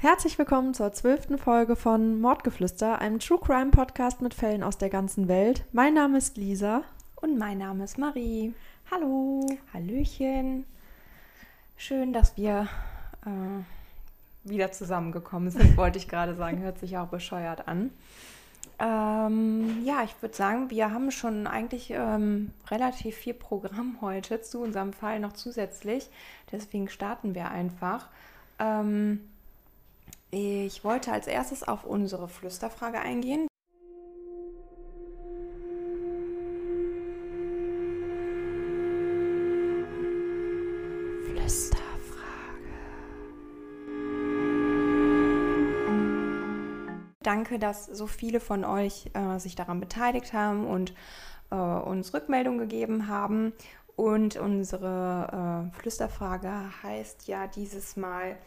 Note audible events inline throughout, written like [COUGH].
Herzlich willkommen zur zwölften Folge von Mordgeflüster, einem True Crime Podcast mit Fällen aus der ganzen Welt. Mein Name ist Lisa. Und mein Name ist Marie. Hallo. Hallöchen. Schön, dass wir äh, wieder zusammengekommen sind, [LAUGHS] wollte ich gerade sagen. Hört sich auch bescheuert an. Ähm, ja, ich würde sagen, wir haben schon eigentlich ähm, relativ viel Programm heute zu unserem Fall noch zusätzlich. Deswegen starten wir einfach. Ähm, ich wollte als erstes auf unsere Flüsterfrage eingehen. Danke, dass so viele von euch äh, sich daran beteiligt haben und äh, uns Rückmeldung gegeben haben. Und unsere äh, Flüsterfrage heißt ja dieses Mal,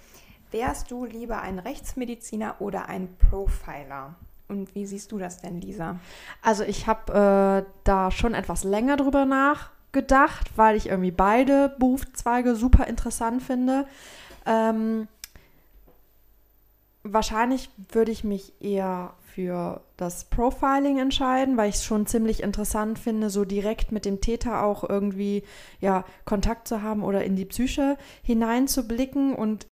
wärst du lieber ein Rechtsmediziner oder ein Profiler? Und wie siehst du das denn, Lisa? Also ich habe äh, da schon etwas länger drüber nachgedacht, weil ich irgendwie beide Berufszweige super interessant finde. Ähm, wahrscheinlich würde ich mich eher für das Profiling entscheiden, weil ich es schon ziemlich interessant finde, so direkt mit dem Täter auch irgendwie ja Kontakt zu haben oder in die Psyche hineinzublicken und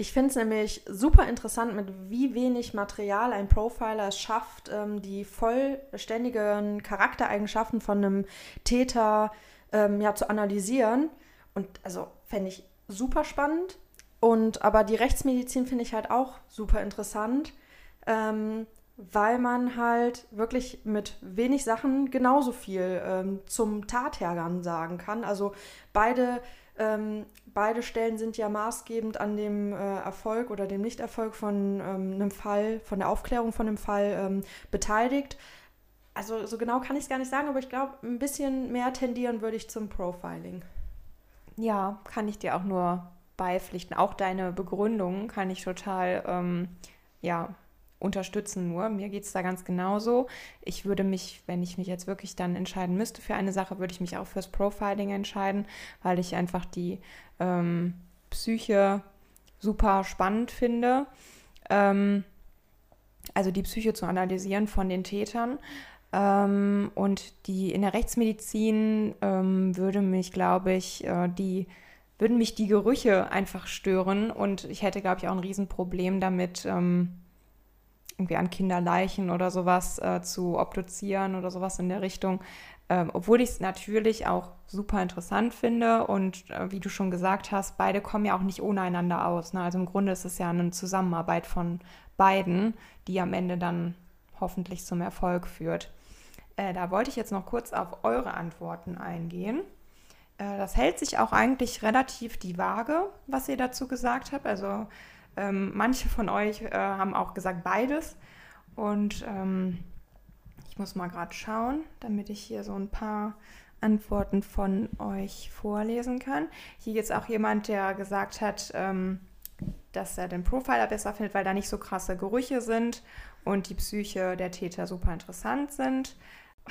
ich finde es nämlich super interessant, mit wie wenig Material ein Profiler es schafft, ähm, die vollständigen Charaktereigenschaften von einem Täter ähm, ja, zu analysieren. Und also fände ich super spannend. Und aber die Rechtsmedizin finde ich halt auch super interessant, ähm, weil man halt wirklich mit wenig Sachen genauso viel ähm, zum Tathergang sagen kann. Also beide, ähm, beide Stellen sind ja maßgebend an dem äh, Erfolg oder dem Nichterfolg von ähm, einem Fall, von der Aufklärung von einem Fall ähm, beteiligt. Also so genau kann ich es gar nicht sagen, aber ich glaube, ein bisschen mehr tendieren würde ich zum Profiling. Ja, kann ich dir auch nur beipflichten. Auch deine Begründung kann ich total ähm, ja, unterstützen nur. Mir geht es da ganz genauso. Ich würde mich, wenn ich mich jetzt wirklich dann entscheiden müsste für eine Sache, würde ich mich auch fürs Profiling entscheiden, weil ich einfach die ähm, Psyche super spannend finde. Ähm, also die Psyche zu analysieren von den Tätern. Ähm, und die in der Rechtsmedizin ähm, würde mich, glaube ich, äh, die würden mich die Gerüche einfach stören und ich hätte, glaube ich, auch ein Riesenproblem damit, ähm, irgendwie an Kinderleichen oder sowas äh, zu obduzieren oder sowas in der Richtung. Ähm, obwohl ich es natürlich auch super interessant finde und äh, wie du schon gesagt hast, beide kommen ja auch nicht ohne einander aus. Ne? Also im Grunde ist es ja eine Zusammenarbeit von beiden, die am Ende dann hoffentlich zum Erfolg führt. Äh, da wollte ich jetzt noch kurz auf eure Antworten eingehen. Äh, das hält sich auch eigentlich relativ die Waage, was ihr dazu gesagt habt. Also ähm, manche von euch äh, haben auch gesagt beides. Und ähm, ich muss mal gerade schauen, damit ich hier so ein paar Antworten von euch vorlesen kann. Hier es auch jemand, der gesagt hat, ähm, dass er den Profiler besser findet, weil da nicht so krasse Gerüche sind und die Psyche der Täter super interessant sind.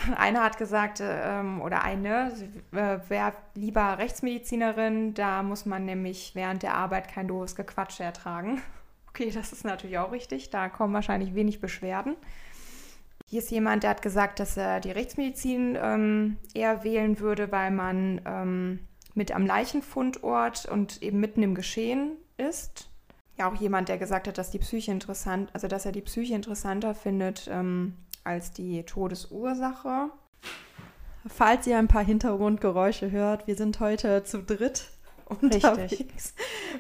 [LAUGHS] Einer hat gesagt, ähm, oder eine, äh, wäre lieber Rechtsmedizinerin, da muss man nämlich während der Arbeit kein doofes Gequatsche ertragen. [LAUGHS] Okay, das ist natürlich auch richtig, da kommen wahrscheinlich wenig Beschwerden. Hier ist jemand, der hat gesagt, dass er die Rechtsmedizin ähm, eher wählen würde, weil man ähm, mit am Leichenfundort und eben mitten im Geschehen ist. Ja, auch jemand, der gesagt hat, dass die Psyche interessant, also dass er die Psyche interessanter findet, ähm, als die Todesursache. Falls ihr ein paar Hintergrundgeräusche hört, wir sind heute zu dritt [LAUGHS] unterwegs. Richtig.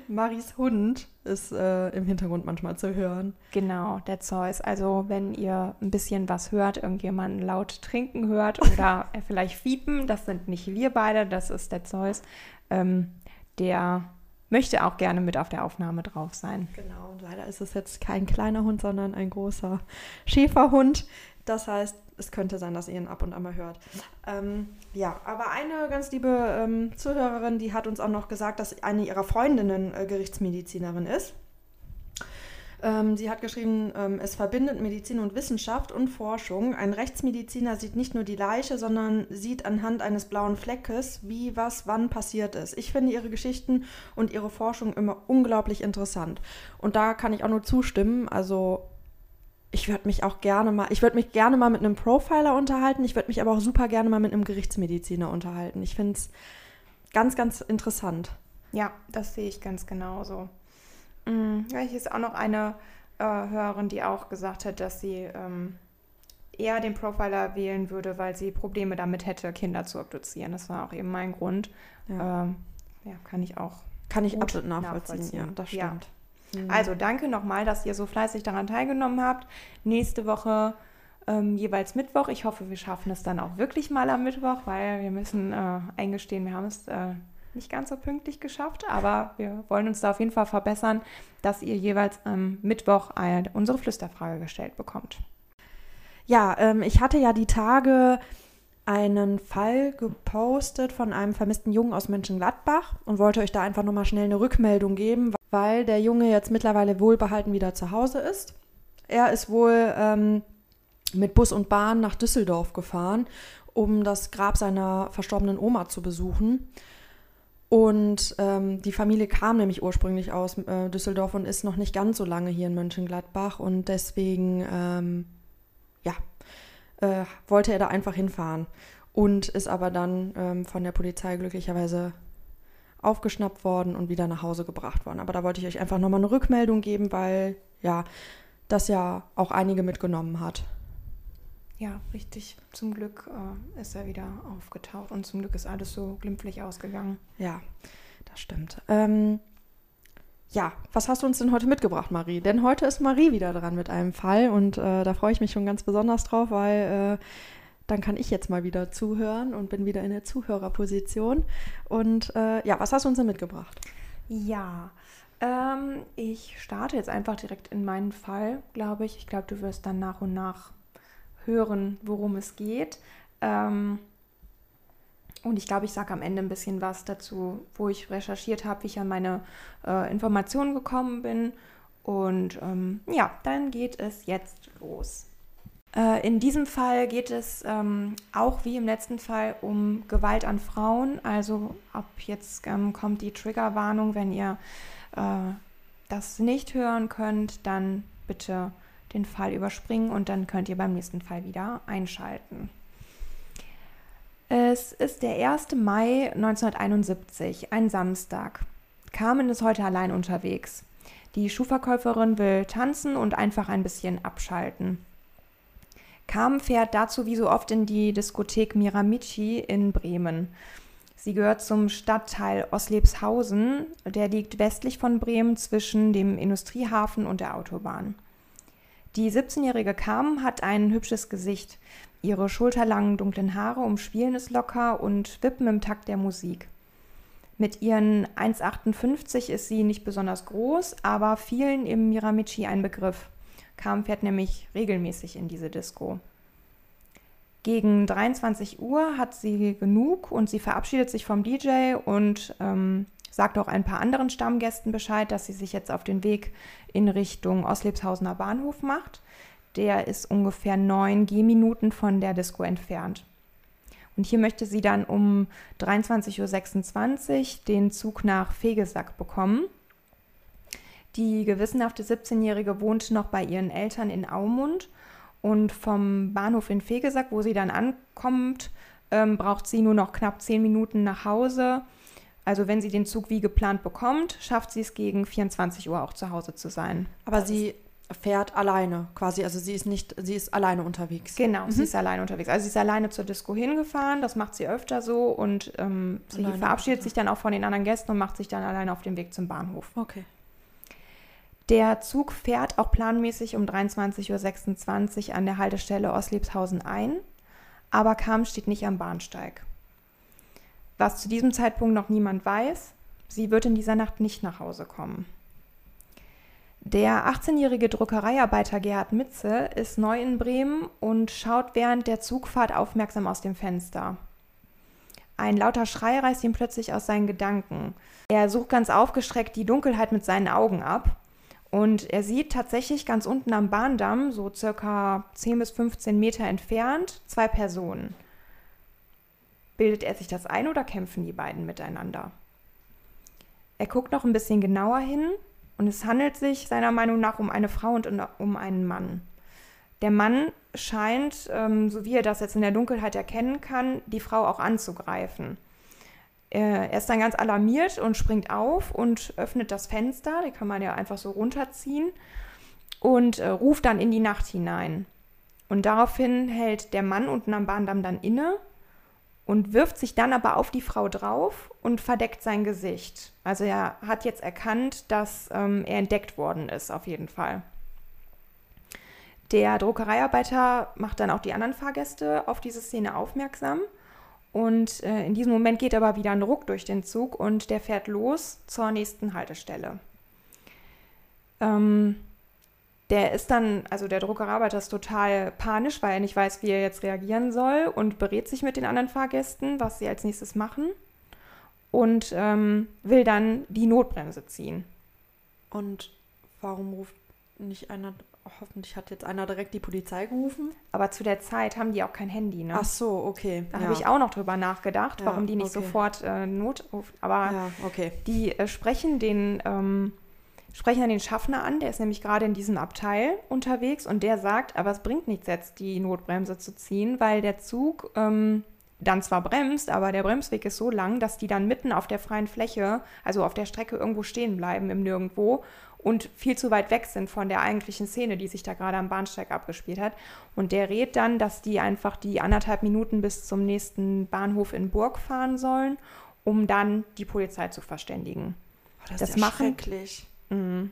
Maris Hund ist äh, im Hintergrund manchmal zu hören. Genau, der Zeus. Also wenn ihr ein bisschen was hört, irgendjemanden laut trinken hört oder [LAUGHS] vielleicht fiepen, das sind nicht wir beide, das ist der Zeus. Ähm, der möchte auch gerne mit auf der Aufnahme drauf sein. Genau, und leider ist es jetzt kein kleiner Hund, sondern ein großer Schäferhund. Das heißt, es könnte sein, dass ihr ihn ab und an mal hört. Ähm, ja, aber eine ganz liebe ähm, Zuhörerin, die hat uns auch noch gesagt, dass eine ihrer Freundinnen äh, Gerichtsmedizinerin ist. Ähm, sie hat geschrieben, ähm, es verbindet Medizin und Wissenschaft und Forschung. Ein Rechtsmediziner sieht nicht nur die Leiche, sondern sieht anhand eines blauen Fleckes, wie was wann passiert ist. Ich finde ihre Geschichten und ihre Forschung immer unglaublich interessant. Und da kann ich auch nur zustimmen. Also ich würde mich auch gerne mal, ich würde mich gerne mal mit einem Profiler unterhalten. Ich würde mich aber auch super gerne mal mit einem Gerichtsmediziner unterhalten. Ich finde es ganz, ganz interessant. Ja, das sehe ich ganz genauso. Mhm. Ja, ich ist auch noch eine äh, Hörerin, die auch gesagt hat, dass sie ähm, eher den Profiler wählen würde, weil sie Probleme damit hätte, Kinder zu obduzieren. Das war auch eben mein Grund. Ja, ähm, ja kann ich auch. Kann ich absolut nachvollziehen. nachvollziehen. Ja, das stimmt. Ja. Mhm. Also danke nochmal, dass ihr so fleißig daran teilgenommen habt. Nächste Woche ähm, jeweils Mittwoch. Ich hoffe, wir schaffen es dann auch wirklich mal am Mittwoch, weil wir müssen äh, eingestehen, wir haben es äh, nicht ganz so pünktlich geschafft, aber wir wollen uns da auf jeden Fall verbessern, dass ihr jeweils am Mittwoch eine, unsere Flüsterfrage gestellt bekommt. Ja, ähm, ich hatte ja die Tage einen Fall gepostet von einem vermissten Jungen aus Mönchengladbach und wollte euch da einfach nochmal schnell eine Rückmeldung geben, weil der Junge jetzt mittlerweile wohlbehalten wieder zu Hause ist. Er ist wohl ähm, mit Bus und Bahn nach Düsseldorf gefahren, um das Grab seiner verstorbenen Oma zu besuchen. Und ähm, die Familie kam nämlich ursprünglich aus äh, Düsseldorf und ist noch nicht ganz so lange hier in Mönchengladbach und deswegen, ähm, ja, äh, wollte er da einfach hinfahren und ist aber dann ähm, von der Polizei glücklicherweise aufgeschnappt worden und wieder nach Hause gebracht worden. Aber da wollte ich euch einfach nochmal eine Rückmeldung geben, weil ja, das ja auch einige mitgenommen hat. Ja, richtig. Zum Glück äh, ist er wieder aufgetaucht und zum Glück ist alles so glimpflich ausgegangen. Ja, das stimmt. Ähm, ja, was hast du uns denn heute mitgebracht, Marie? Denn heute ist Marie wieder dran mit einem Fall und äh, da freue ich mich schon ganz besonders drauf, weil äh, dann kann ich jetzt mal wieder zuhören und bin wieder in der Zuhörerposition. Und äh, ja, was hast du uns denn mitgebracht? Ja, ähm, ich starte jetzt einfach direkt in meinen Fall, glaube ich. Ich glaube, du wirst dann nach und nach hören, worum es geht. Ähm, und ich glaube, ich sage am Ende ein bisschen was dazu, wo ich recherchiert habe, wie ich an meine äh, Informationen gekommen bin. Und ähm, ja, dann geht es jetzt los. Äh, in diesem Fall geht es ähm, auch wie im letzten Fall um Gewalt an Frauen. Also ab jetzt ähm, kommt die Triggerwarnung. Wenn ihr äh, das nicht hören könnt, dann bitte den Fall überspringen und dann könnt ihr beim nächsten Fall wieder einschalten. Es ist der 1. Mai 1971, ein Samstag. Carmen ist heute allein unterwegs. Die Schuhverkäuferin will tanzen und einfach ein bisschen abschalten. Carmen fährt dazu wie so oft in die Diskothek Miramichi in Bremen. Sie gehört zum Stadtteil Oslebshausen, der liegt westlich von Bremen zwischen dem Industriehafen und der Autobahn. Die 17-jährige Carmen hat ein hübsches Gesicht. Ihre schulterlangen dunklen Haare umspielen es locker und wippen im Takt der Musik. Mit ihren 1,58 ist sie nicht besonders groß, aber vielen im Miramichi ein Begriff. Carmen fährt nämlich regelmäßig in diese Disco. Gegen 23 Uhr hat sie genug und sie verabschiedet sich vom DJ und ähm, sagt auch ein paar anderen Stammgästen Bescheid, dass sie sich jetzt auf den Weg in Richtung Oslebshausener Bahnhof macht. Der ist ungefähr neun Gehminuten von der Disco entfernt. Und hier möchte sie dann um 23.26 Uhr den Zug nach Fegesack bekommen. Die gewissenhafte 17-Jährige wohnt noch bei ihren Eltern in Aumund und vom Bahnhof in Fegesack, wo sie dann ankommt, ähm, braucht sie nur noch knapp zehn Minuten nach Hause also wenn sie den Zug wie geplant bekommt, schafft sie es gegen 24 Uhr auch zu Hause zu sein. Aber sie, fährt alleine quasi. Also sie ist nicht, sie ist alleine unterwegs. Genau, mhm. sie ist alleine unterwegs. Also sie ist alleine zur Disco hingefahren, das macht sie öfter so und ähm, sie alleine verabschiedet sich dann auch von den anderen Gästen und macht sich dann alleine auf den Weg zum Bahnhof. Okay. Der Zug fährt auch planmäßig um 23.26 Uhr an der Haltestelle Osliebshausen ein, aber Kam steht nicht am Bahnsteig. Was zu diesem Zeitpunkt noch niemand weiß, sie wird in dieser Nacht nicht nach Hause kommen. Der 18-jährige Druckereiarbeiter Gerhard Mitze ist neu in Bremen und schaut während der Zugfahrt aufmerksam aus dem Fenster. Ein lauter Schrei reißt ihn plötzlich aus seinen Gedanken. Er sucht ganz aufgestreckt die Dunkelheit mit seinen Augen ab und er sieht tatsächlich ganz unten am Bahndamm, so circa 10 bis 15 Meter entfernt, zwei Personen. Bildet er sich das ein oder kämpfen die beiden miteinander? Er guckt noch ein bisschen genauer hin und es handelt sich seiner Meinung nach um eine Frau und um einen Mann. Der Mann scheint, ähm, so wie er das jetzt in der Dunkelheit erkennen kann, die Frau auch anzugreifen. Er ist dann ganz alarmiert und springt auf und öffnet das Fenster, die kann man ja einfach so runterziehen, und äh, ruft dann in die Nacht hinein. Und daraufhin hält der Mann unten am Bahndamm dann inne und wirft sich dann aber auf die Frau drauf und verdeckt sein Gesicht. Also er hat jetzt erkannt, dass ähm, er entdeckt worden ist, auf jeden Fall. Der Druckereiarbeiter macht dann auch die anderen Fahrgäste auf diese Szene aufmerksam. Und äh, in diesem Moment geht aber wieder ein Ruck durch den Zug und der fährt los zur nächsten Haltestelle. Ähm, der ist dann, also der Druckerarbeiter ist total panisch, weil er nicht weiß, wie er jetzt reagieren soll und berät sich mit den anderen Fahrgästen, was sie als nächstes machen und ähm, will dann die Notbremse ziehen. Und warum ruft nicht einer, hoffentlich hat jetzt einer direkt die Polizei gerufen? Aber zu der Zeit haben die auch kein Handy, ne? Ach so, okay. Da ja. habe ich auch noch drüber nachgedacht, ja, warum die nicht okay. sofort äh, Notruf, aber ja, okay. die äh, sprechen den ähm, sprechen dann den Schaffner an, der ist nämlich gerade in diesem Abteil unterwegs und der sagt, aber es bringt nichts jetzt, die Notbremse zu ziehen, weil der Zug ähm, dann zwar bremst, aber der Bremsweg ist so lang, dass die dann mitten auf der freien Fläche, also auf der Strecke irgendwo stehen bleiben im Nirgendwo und viel zu weit weg sind von der eigentlichen Szene, die sich da gerade am Bahnsteig abgespielt hat. Und der rät dann, dass die einfach die anderthalb Minuten bis zum nächsten Bahnhof in Burg fahren sollen, um dann die Polizei zu verständigen. Oh, das, das ist ja machen, schrecklich. Mhm.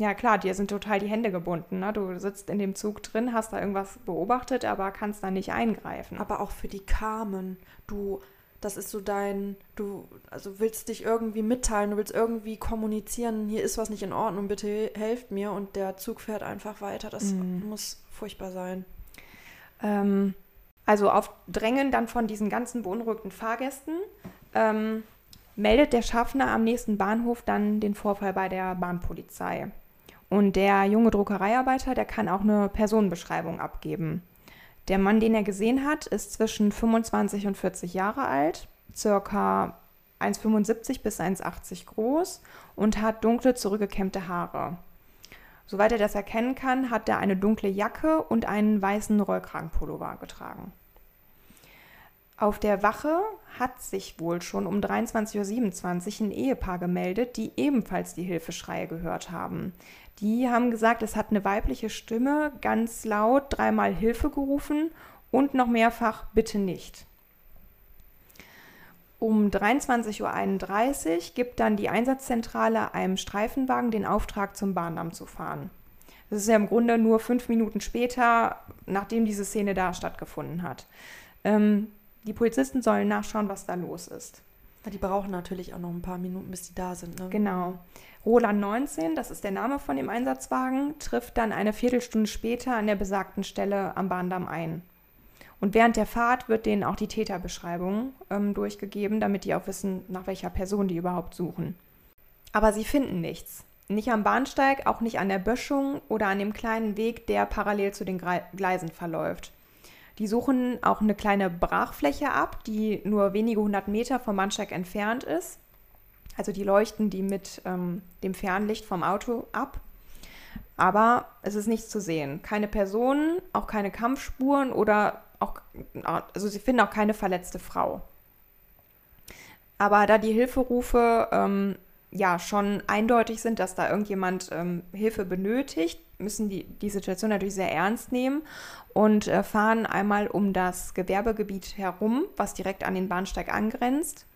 Ja, klar, dir sind total die Hände gebunden. Ne? Du sitzt in dem Zug drin, hast da irgendwas beobachtet, aber kannst da nicht eingreifen. Aber auch für die Carmen. Du, das ist so dein, du, also willst dich irgendwie mitteilen, du willst irgendwie kommunizieren, hier ist was nicht in Ordnung, bitte helft mir. Und der Zug fährt einfach weiter. Das mhm. muss furchtbar sein. Ähm, also auf Drängen dann von diesen ganzen beunruhigten Fahrgästen ähm, meldet der Schaffner am nächsten Bahnhof dann den Vorfall bei der Bahnpolizei. Und der junge Druckereiarbeiter, der kann auch eine Personenbeschreibung abgeben. Der Mann, den er gesehen hat, ist zwischen 25 und 40 Jahre alt, circa 1,75 bis 1,80 groß und hat dunkle, zurückgekämmte Haare. Soweit er das erkennen kann, hat er eine dunkle Jacke und einen weißen Rollkragenpullover getragen. Auf der Wache hat sich wohl schon um 23.27 Uhr ein Ehepaar gemeldet, die ebenfalls die Hilfeschreie gehört haben. Die haben gesagt, es hat eine weibliche Stimme ganz laut dreimal Hilfe gerufen und noch mehrfach bitte nicht. Um 23.31 Uhr gibt dann die Einsatzzentrale einem Streifenwagen den Auftrag, zum Bahndamm zu fahren. Das ist ja im Grunde nur fünf Minuten später, nachdem diese Szene da stattgefunden hat. Ähm, die Polizisten sollen nachschauen, was da los ist. Die brauchen natürlich auch noch ein paar Minuten, bis die da sind. Ne? Genau. Roland 19, das ist der Name von dem Einsatzwagen, trifft dann eine Viertelstunde später an der besagten Stelle am Bahndamm ein. Und während der Fahrt wird denen auch die Täterbeschreibung ähm, durchgegeben, damit die auch wissen, nach welcher Person die überhaupt suchen. Aber sie finden nichts. Nicht am Bahnsteig, auch nicht an der Böschung oder an dem kleinen Weg, der parallel zu den Gleisen verläuft. Die suchen auch eine kleine Brachfläche ab, die nur wenige hundert Meter vom Bahnsteig entfernt ist. Also die leuchten die mit ähm, dem Fernlicht vom Auto ab. Aber es ist nichts zu sehen. Keine Personen, auch keine Kampfspuren oder auch, also sie finden auch keine verletzte Frau. Aber da die Hilferufe ähm, ja schon eindeutig sind, dass da irgendjemand ähm, Hilfe benötigt, müssen die, die Situation natürlich sehr ernst nehmen und äh, fahren einmal um das Gewerbegebiet herum, was direkt an den Bahnsteig angrenzt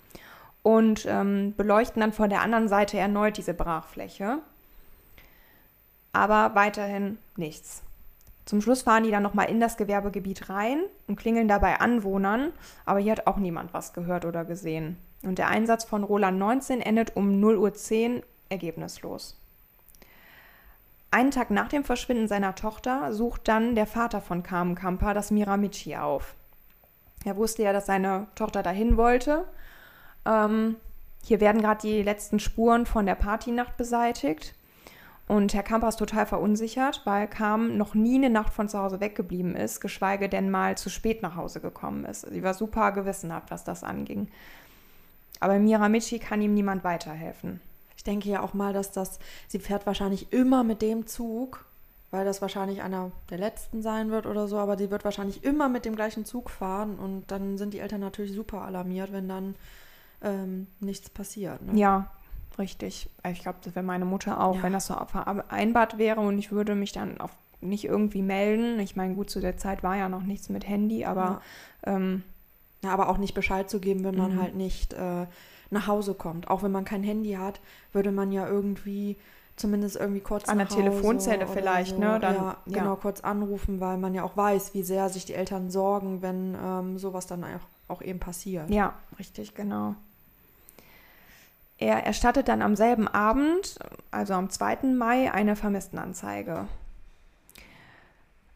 und ähm, beleuchten dann von der anderen Seite erneut diese Brachfläche. Aber weiterhin nichts. Zum Schluss fahren die dann nochmal in das Gewerbegebiet rein und klingeln dabei Anwohnern, aber hier hat auch niemand was gehört oder gesehen. Und der Einsatz von Roland 19 endet um 0.10 Uhr ergebnislos. Einen Tag nach dem Verschwinden seiner Tochter sucht dann der Vater von Carmen Kamper das Miramichi auf. Er wusste ja, dass seine Tochter dahin wollte. Ähm, hier werden gerade die letzten Spuren von der Partynacht beseitigt. Und Herr Kamper ist total verunsichert, weil Carmen noch nie eine Nacht von zu Hause weggeblieben ist, geschweige denn mal zu spät nach Hause gekommen ist. Sie war super gewissenhaft, was das anging. Aber Miramichi kann ihm niemand weiterhelfen. Ich denke ja auch mal, dass das, sie fährt wahrscheinlich immer mit dem Zug, weil das wahrscheinlich einer der letzten sein wird oder so, aber sie wird wahrscheinlich immer mit dem gleichen Zug fahren und dann sind die Eltern natürlich super alarmiert, wenn dann ähm, nichts passiert. Ne? Ja, richtig. Ich glaube, das wäre meine Mutter auch, ja. wenn das so vereinbart wäre und ich würde mich dann auch nicht irgendwie melden. Ich meine, gut, zu der Zeit war ja noch nichts mit Handy, aber. Ja, ähm, ja aber auch nicht Bescheid zu geben, wenn man mhm. halt nicht äh, nach Hause kommt. Auch wenn man kein Handy hat, würde man ja irgendwie zumindest irgendwie kurz an der Telefonzelle vielleicht, so. ne? Dann, ja, ja, genau, kurz anrufen, weil man ja auch weiß, wie sehr sich die Eltern sorgen, wenn ähm, sowas dann auch, auch eben passiert. Ja, richtig, genau. Er erstattet dann am selben Abend, also am 2. Mai, eine Vermisstenanzeige.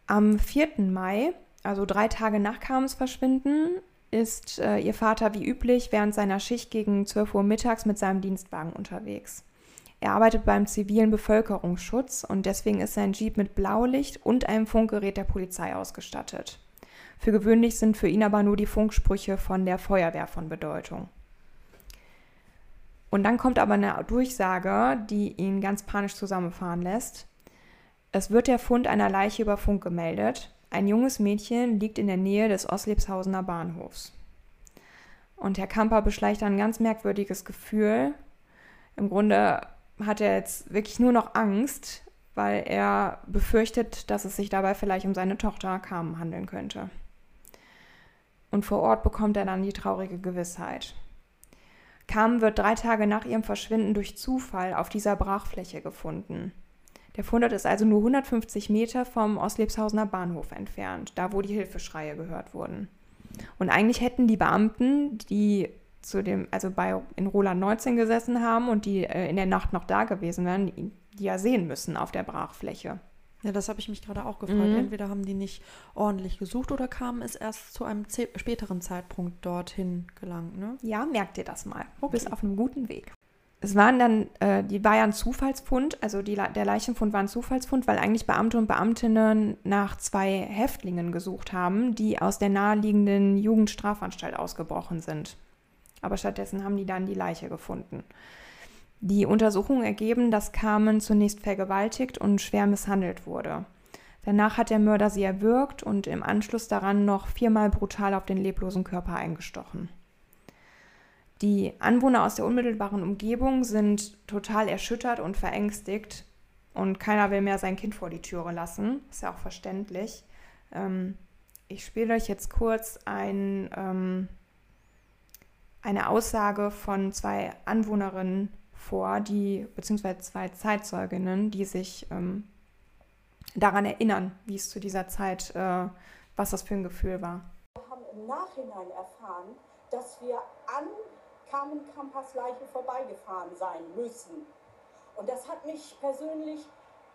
Am 4. Mai, also drei Tage nach Carmens Verschwinden, ist äh, ihr Vater wie üblich während seiner Schicht gegen 12 Uhr mittags mit seinem Dienstwagen unterwegs. Er arbeitet beim zivilen Bevölkerungsschutz und deswegen ist sein Jeep mit Blaulicht und einem Funkgerät der Polizei ausgestattet. Für gewöhnlich sind für ihn aber nur die Funksprüche von der Feuerwehr von Bedeutung. Und dann kommt aber eine Durchsage, die ihn ganz panisch zusammenfahren lässt. Es wird der Fund einer Leiche über Funk gemeldet. Ein junges Mädchen liegt in der Nähe des Oslebshausener Bahnhofs. Und Herr Kamper beschleicht ein ganz merkwürdiges Gefühl. Im Grunde hat er jetzt wirklich nur noch Angst, weil er befürchtet, dass es sich dabei vielleicht um seine Tochter Carmen handeln könnte. Und vor Ort bekommt er dann die traurige Gewissheit. Carmen wird drei Tage nach ihrem Verschwinden durch Zufall auf dieser Brachfläche gefunden. Der Fundort ist also nur 150 Meter vom Oslebshausener Bahnhof entfernt, da wo die Hilfeschreie gehört wurden. Und eigentlich hätten die Beamten, die zu dem, also bei in Roland 19 gesessen haben und die äh, in der Nacht noch da gewesen wären, die, die ja sehen müssen auf der Brachfläche. Ja, das habe ich mich gerade auch gefragt. Mhm. Entweder haben die nicht ordentlich gesucht oder kamen es erst zu einem späteren Zeitpunkt dorthin gelangt, ne? Ja, merkt ihr das mal. Du bist auf einem guten Weg es waren dann, äh, die war ja ein Zufallsfund, also die, der Leichenfund war ein Zufallsfund, weil eigentlich Beamte und Beamtinnen nach zwei Häftlingen gesucht haben, die aus der naheliegenden Jugendstrafanstalt ausgebrochen sind. Aber stattdessen haben die dann die Leiche gefunden. Die Untersuchungen ergeben, dass Carmen zunächst vergewaltigt und schwer misshandelt wurde. Danach hat der Mörder sie erwürgt und im Anschluss daran noch viermal brutal auf den leblosen Körper eingestochen. Die Anwohner aus der unmittelbaren Umgebung sind total erschüttert und verängstigt und keiner will mehr sein Kind vor die Türe lassen. Ist ja auch verständlich. Ähm, ich spiele euch jetzt kurz ein, ähm, eine Aussage von zwei Anwohnerinnen vor, die, beziehungsweise zwei Zeitzeuginnen, die sich ähm, daran erinnern, wie es zu dieser Zeit, äh, was das für ein Gefühl war. Wir haben im Nachhinein erfahren, dass wir an Carmen Kampas Leiche vorbeigefahren sein müssen. Und das hat mich persönlich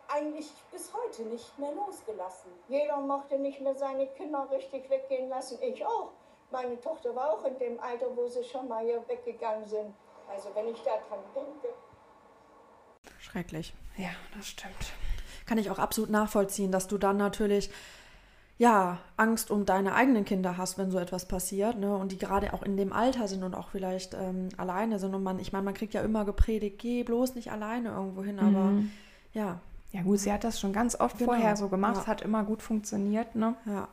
eigentlich bis heute nicht mehr losgelassen. Jeder mochte nicht mehr seine Kinder richtig weggehen lassen. Ich auch. Meine Tochter war auch in dem Alter, wo sie schon mal hier weggegangen sind. Also wenn ich daran denke. Schrecklich. Ja, das stimmt. Kann ich auch absolut nachvollziehen, dass du dann natürlich ja, Angst um deine eigenen Kinder hast, wenn so etwas passiert, ne? Und die gerade auch in dem Alter sind und auch vielleicht ähm, alleine sind. Und man, ich meine, man kriegt ja immer gepredigt, geh bloß nicht alleine irgendwo hin, aber mhm. ja. Ja, gut, sie hat das schon ganz oft genau. vorher so gemacht, ja. hat immer gut funktioniert, ne? Ja.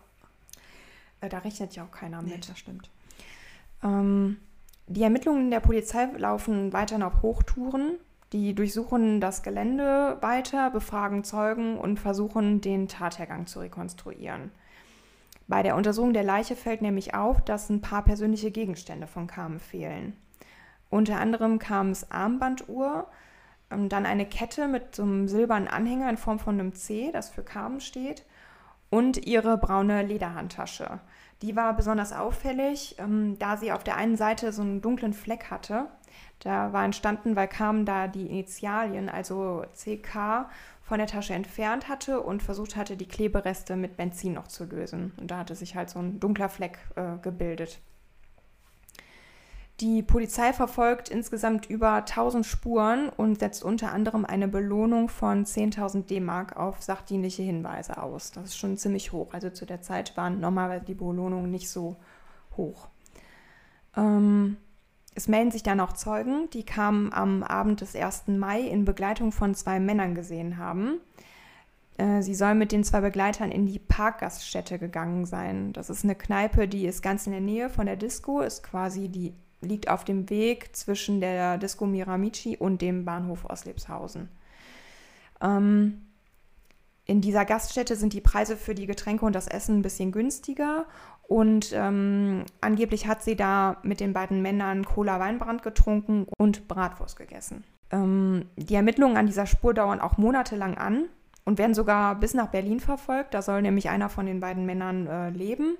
Äh, da rechnet ja auch keiner mit. Nee, das stimmt. Ähm, die Ermittlungen der Polizei laufen weiterhin auf Hochtouren. Die durchsuchen das Gelände weiter, befragen Zeugen und versuchen, den Tathergang zu rekonstruieren. Bei der Untersuchung der Leiche fällt nämlich auf, dass ein paar persönliche Gegenstände von Carmen fehlen. Unter anderem Carmens Armbanduhr, ähm, dann eine Kette mit so einem silbernen Anhänger in Form von einem C, das für Carmen steht, und ihre braune Lederhandtasche. Die war besonders auffällig, ähm, da sie auf der einen Seite so einen dunklen Fleck hatte. Da war entstanden, weil Carmen da die Initialien, also CK, von der Tasche entfernt hatte und versucht hatte, die Klebereste mit Benzin noch zu lösen. Und da hatte sich halt so ein dunkler Fleck äh, gebildet. Die Polizei verfolgt insgesamt über 1000 Spuren und setzt unter anderem eine Belohnung von 10.000 D-Mark auf sachdienliche Hinweise aus. Das ist schon ziemlich hoch. Also zu der Zeit waren normalerweise die Belohnungen nicht so hoch. Ähm, es melden sich dann auch Zeugen, die kamen am Abend des 1. Mai in Begleitung von zwei Männern gesehen haben. Äh, sie soll mit den zwei Begleitern in die Parkgaststätte gegangen sein. Das ist eine Kneipe, die ist ganz in der Nähe von der Disco, ist quasi die, liegt auf dem Weg zwischen der Disco Miramichi und dem Bahnhof Oslebshausen. Ähm, in dieser Gaststätte sind die Preise für die Getränke und das Essen ein bisschen günstiger und ähm, angeblich hat sie da mit den beiden Männern Cola-Weinbrand getrunken und Bratwurst gegessen. Ähm, die Ermittlungen an dieser Spur dauern auch monatelang an und werden sogar bis nach Berlin verfolgt. Da soll nämlich einer von den beiden Männern äh, leben.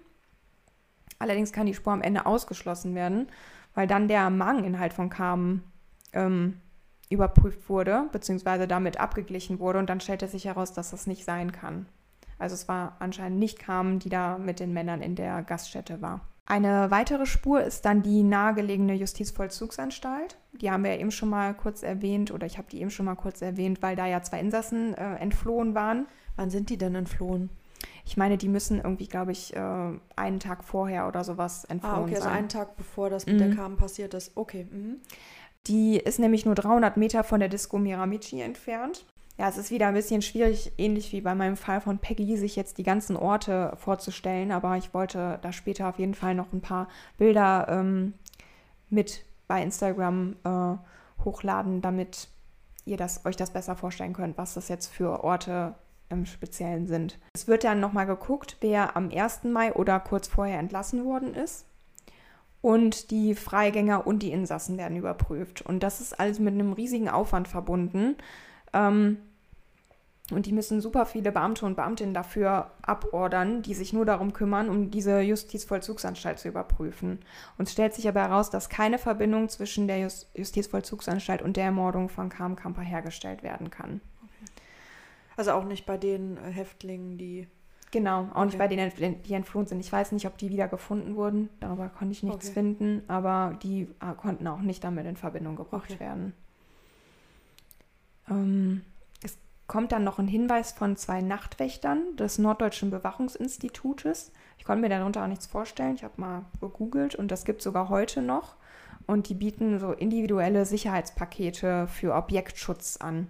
Allerdings kann die Spur am Ende ausgeschlossen werden, weil dann der Mageninhalt von Carmen ähm, überprüft wurde, beziehungsweise damit abgeglichen wurde und dann stellte sich heraus, dass das nicht sein kann. Also es war anscheinend nicht Carmen, die da mit den Männern in der Gaststätte war. Eine weitere Spur ist dann die nahegelegene Justizvollzugsanstalt. Die haben wir ja eben schon mal kurz erwähnt oder ich habe die eben schon mal kurz erwähnt, weil da ja zwei Insassen äh, entflohen waren. Wann sind die denn entflohen? Ich meine, die müssen irgendwie, glaube ich, äh, einen Tag vorher oder sowas entflohen ah, okay, sein. also einen Tag bevor das mit mhm. der Carmen passiert ist. Okay. Mhm. Die ist nämlich nur 300 Meter von der Disco Miramichi entfernt ja, es ist wieder ein bisschen schwierig, ähnlich wie bei meinem Fall von Peggy, sich jetzt die ganzen Orte vorzustellen, aber ich wollte da später auf jeden Fall noch ein paar Bilder ähm, mit bei Instagram äh, hochladen, damit ihr das, euch das besser vorstellen könnt, was das jetzt für Orte im Speziellen sind. Es wird dann nochmal geguckt, wer am 1. Mai oder kurz vorher entlassen worden ist. Und die Freigänger und die Insassen werden überprüft. Und das ist alles mit einem riesigen Aufwand verbunden. Ähm, und die müssen super viele Beamte und Beamtinnen dafür abordern, die sich nur darum kümmern, um diese Justizvollzugsanstalt zu überprüfen. Und es stellt sich aber heraus, dass keine Verbindung zwischen der Just Justizvollzugsanstalt und der Ermordung von Carmen Kamper hergestellt werden kann. Also auch nicht bei den äh, Häftlingen, die. Genau, auch okay. nicht bei denen, die entflohen sind. Ich weiß nicht, ob die wieder gefunden wurden. Darüber konnte ich nichts okay. finden, aber die äh, konnten auch nicht damit in Verbindung gebracht okay. werden. Ähm, kommt dann noch ein Hinweis von zwei Nachtwächtern des Norddeutschen Bewachungsinstitutes. Ich konnte mir darunter auch nichts vorstellen. Ich habe mal gegoogelt und das gibt es sogar heute noch. Und die bieten so individuelle Sicherheitspakete für Objektschutz an.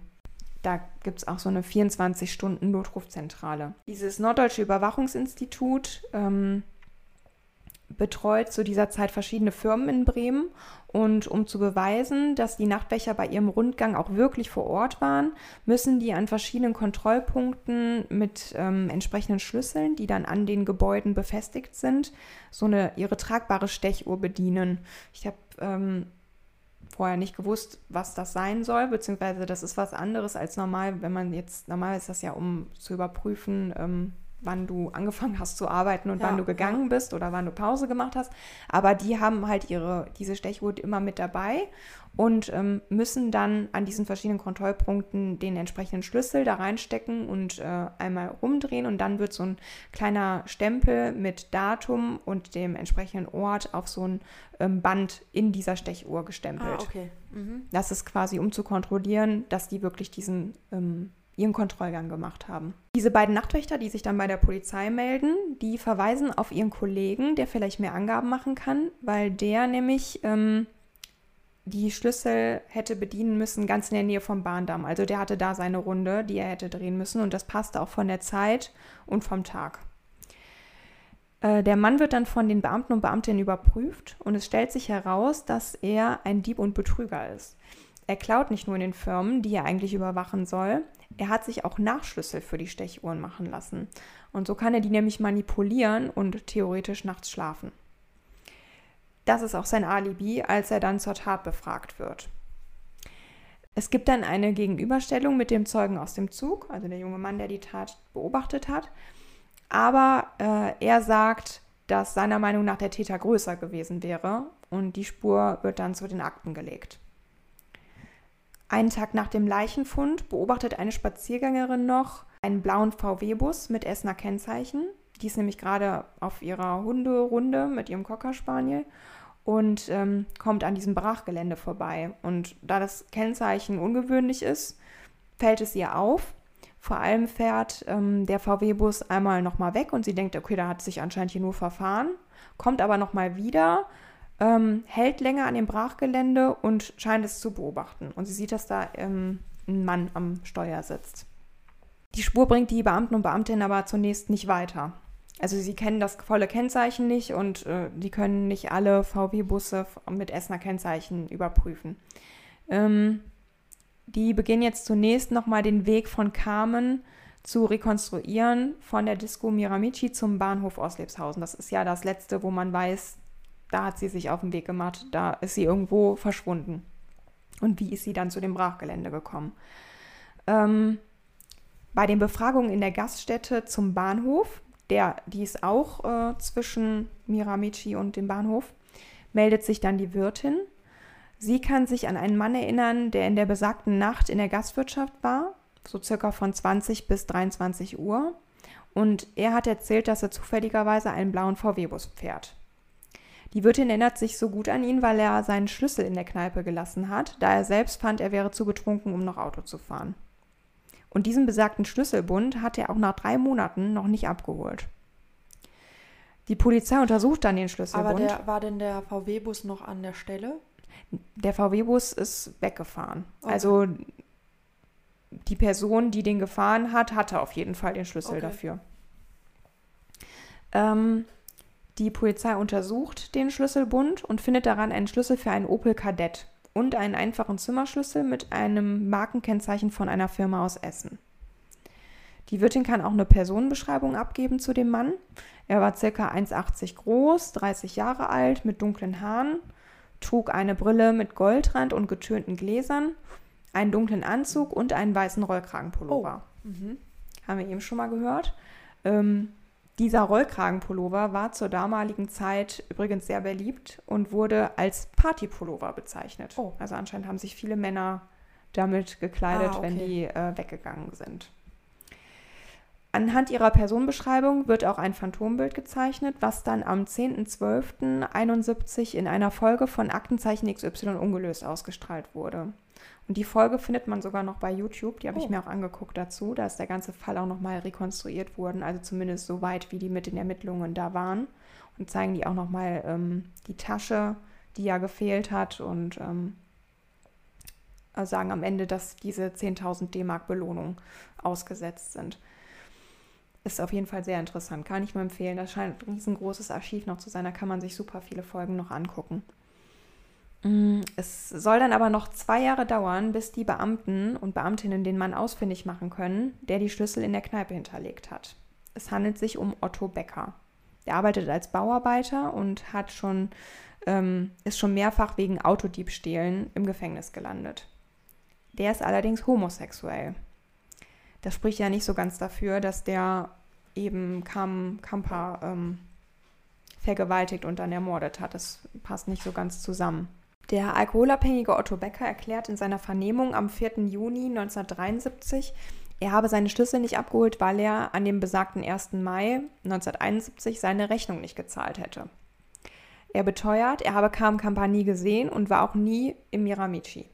Da gibt es auch so eine 24-Stunden-Notrufzentrale. Dieses Norddeutsche Überwachungsinstitut ähm, betreut zu dieser Zeit verschiedene Firmen in Bremen. Und um zu beweisen, dass die Nachtwächter bei ihrem Rundgang auch wirklich vor Ort waren, müssen die an verschiedenen Kontrollpunkten mit ähm, entsprechenden Schlüsseln, die dann an den Gebäuden befestigt sind, so eine ihre tragbare Stechuhr bedienen. Ich habe ähm, vorher nicht gewusst, was das sein soll, beziehungsweise das ist was anderes als normal, wenn man jetzt, normal ist das ja, um zu überprüfen, ähm, wann du angefangen hast zu arbeiten und ja, wann du gegangen ja. bist oder wann du Pause gemacht hast. Aber die haben halt ihre, diese Stechuhr immer mit dabei und ähm, müssen dann an diesen verschiedenen Kontrollpunkten den entsprechenden Schlüssel da reinstecken und äh, einmal umdrehen und dann wird so ein kleiner Stempel mit Datum und dem entsprechenden Ort auf so ein ähm, Band in dieser Stechuhr gestempelt. Ah, okay. Mhm. Das ist quasi, um zu kontrollieren, dass die wirklich diesen ähm, ihren Kontrollgang gemacht haben. Diese beiden Nachtwächter, die sich dann bei der Polizei melden, die verweisen auf ihren Kollegen, der vielleicht mehr Angaben machen kann, weil der nämlich ähm, die Schlüssel hätte bedienen müssen ganz in der Nähe vom Bahndamm. Also der hatte da seine Runde, die er hätte drehen müssen und das passte auch von der Zeit und vom Tag. Äh, der Mann wird dann von den Beamten und Beamtinnen überprüft und es stellt sich heraus, dass er ein Dieb und Betrüger ist. Er klaut nicht nur in den Firmen, die er eigentlich überwachen soll, er hat sich auch Nachschlüssel für die Stechuhren machen lassen. Und so kann er die nämlich manipulieren und theoretisch nachts schlafen. Das ist auch sein Alibi, als er dann zur Tat befragt wird. Es gibt dann eine Gegenüberstellung mit dem Zeugen aus dem Zug, also der junge Mann, der die Tat beobachtet hat. Aber äh, er sagt, dass seiner Meinung nach der Täter größer gewesen wäre und die Spur wird dann zu den Akten gelegt. Einen Tag nach dem Leichenfund beobachtet eine Spaziergängerin noch einen blauen VW-Bus mit Essener Kennzeichen. Die ist nämlich gerade auf ihrer Hunderunde mit ihrem Cocker Spaniel und ähm, kommt an diesem Brachgelände vorbei. Und da das Kennzeichen ungewöhnlich ist, fällt es ihr auf. Vor allem fährt ähm, der VW-Bus einmal nochmal weg und sie denkt, okay, da hat sich anscheinend hier nur verfahren, kommt aber nochmal wieder ähm, hält länger an dem Brachgelände und scheint es zu beobachten. Und sie sieht, dass da ähm, ein Mann am Steuer sitzt. Die Spur bringt die Beamten und Beamtinnen aber zunächst nicht weiter. Also sie kennen das volle Kennzeichen nicht und äh, die können nicht alle VW-Busse mit Essener Kennzeichen überprüfen. Ähm, die beginnen jetzt zunächst nochmal den Weg von Carmen zu rekonstruieren von der Disco Miramichi zum Bahnhof Oslebshausen. Das ist ja das letzte, wo man weiß, da hat sie sich auf den Weg gemacht, da ist sie irgendwo verschwunden. Und wie ist sie dann zu dem Brachgelände gekommen? Ähm, bei den Befragungen in der Gaststätte zum Bahnhof, der, die ist auch äh, zwischen Miramichi und dem Bahnhof, meldet sich dann die Wirtin. Sie kann sich an einen Mann erinnern, der in der besagten Nacht in der Gastwirtschaft war, so circa von 20 bis 23 Uhr. Und er hat erzählt, dass er zufälligerweise einen blauen VW-Bus fährt. Die Wirtin erinnert sich so gut an ihn, weil er seinen Schlüssel in der Kneipe gelassen hat, da er selbst fand, er wäre zu betrunken, um noch Auto zu fahren. Und diesen besagten Schlüsselbund hat er auch nach drei Monaten noch nicht abgeholt. Die Polizei untersucht dann den Schlüsselbund. Aber der, war denn der VW-Bus noch an der Stelle? Der VW-Bus ist weggefahren. Okay. Also die Person, die den gefahren hat, hatte auf jeden Fall den Schlüssel okay. dafür. Ähm, die Polizei untersucht den Schlüsselbund und findet daran einen Schlüssel für einen Opel Kadett und einen einfachen Zimmerschlüssel mit einem Markenkennzeichen von einer Firma aus Essen. Die Wirtin kann auch eine Personenbeschreibung abgeben zu dem Mann. Er war ca. 1,80 groß, 30 Jahre alt, mit dunklen Haaren, trug eine Brille mit Goldrand und getönten Gläsern, einen dunklen Anzug und einen weißen Rollkragenpullover. Oh. Mhm. Haben wir eben schon mal gehört. Ähm, dieser Rollkragenpullover war zur damaligen Zeit übrigens sehr beliebt und wurde als Partypullover bezeichnet. Oh. Also anscheinend haben sich viele Männer damit gekleidet, ah, okay. wenn die äh, weggegangen sind. Anhand ihrer Personenbeschreibung wird auch ein Phantombild gezeichnet, was dann am 10.12.71 in einer Folge von Aktenzeichen XY ungelöst ausgestrahlt wurde. Und die Folge findet man sogar noch bei YouTube. Die habe oh. ich mir auch angeguckt dazu. Da ist der ganze Fall auch nochmal rekonstruiert worden. Also zumindest so weit, wie die mit den Ermittlungen da waren. Und zeigen die auch nochmal ähm, die Tasche, die ja gefehlt hat. Und ähm, sagen am Ende, dass diese 10.000 D-Mark Belohnung ausgesetzt sind. Ist auf jeden Fall sehr interessant. Kann ich nur empfehlen. Das scheint ein riesengroßes Archiv noch zu sein. Da kann man sich super viele Folgen noch angucken. Mm, es soll dann aber noch zwei Jahre dauern, bis die Beamten und Beamtinnen den Mann ausfindig machen können, der die Schlüssel in der Kneipe hinterlegt hat. Es handelt sich um Otto Becker. Er arbeitet als Bauarbeiter und hat schon, ähm, ist schon mehrfach wegen Autodiebstählen im Gefängnis gelandet. Der ist allerdings homosexuell. Das spricht ja nicht so ganz dafür, dass der eben Kam Kampa ähm, vergewaltigt und dann ermordet hat. Das passt nicht so ganz zusammen. Der alkoholabhängige Otto Becker erklärt in seiner Vernehmung am 4. Juni 1973, er habe seine Schlüssel nicht abgeholt, weil er an dem besagten 1. Mai 1971 seine Rechnung nicht gezahlt hätte. Er beteuert, er habe Kam Kampa nie gesehen und war auch nie im Miramichi.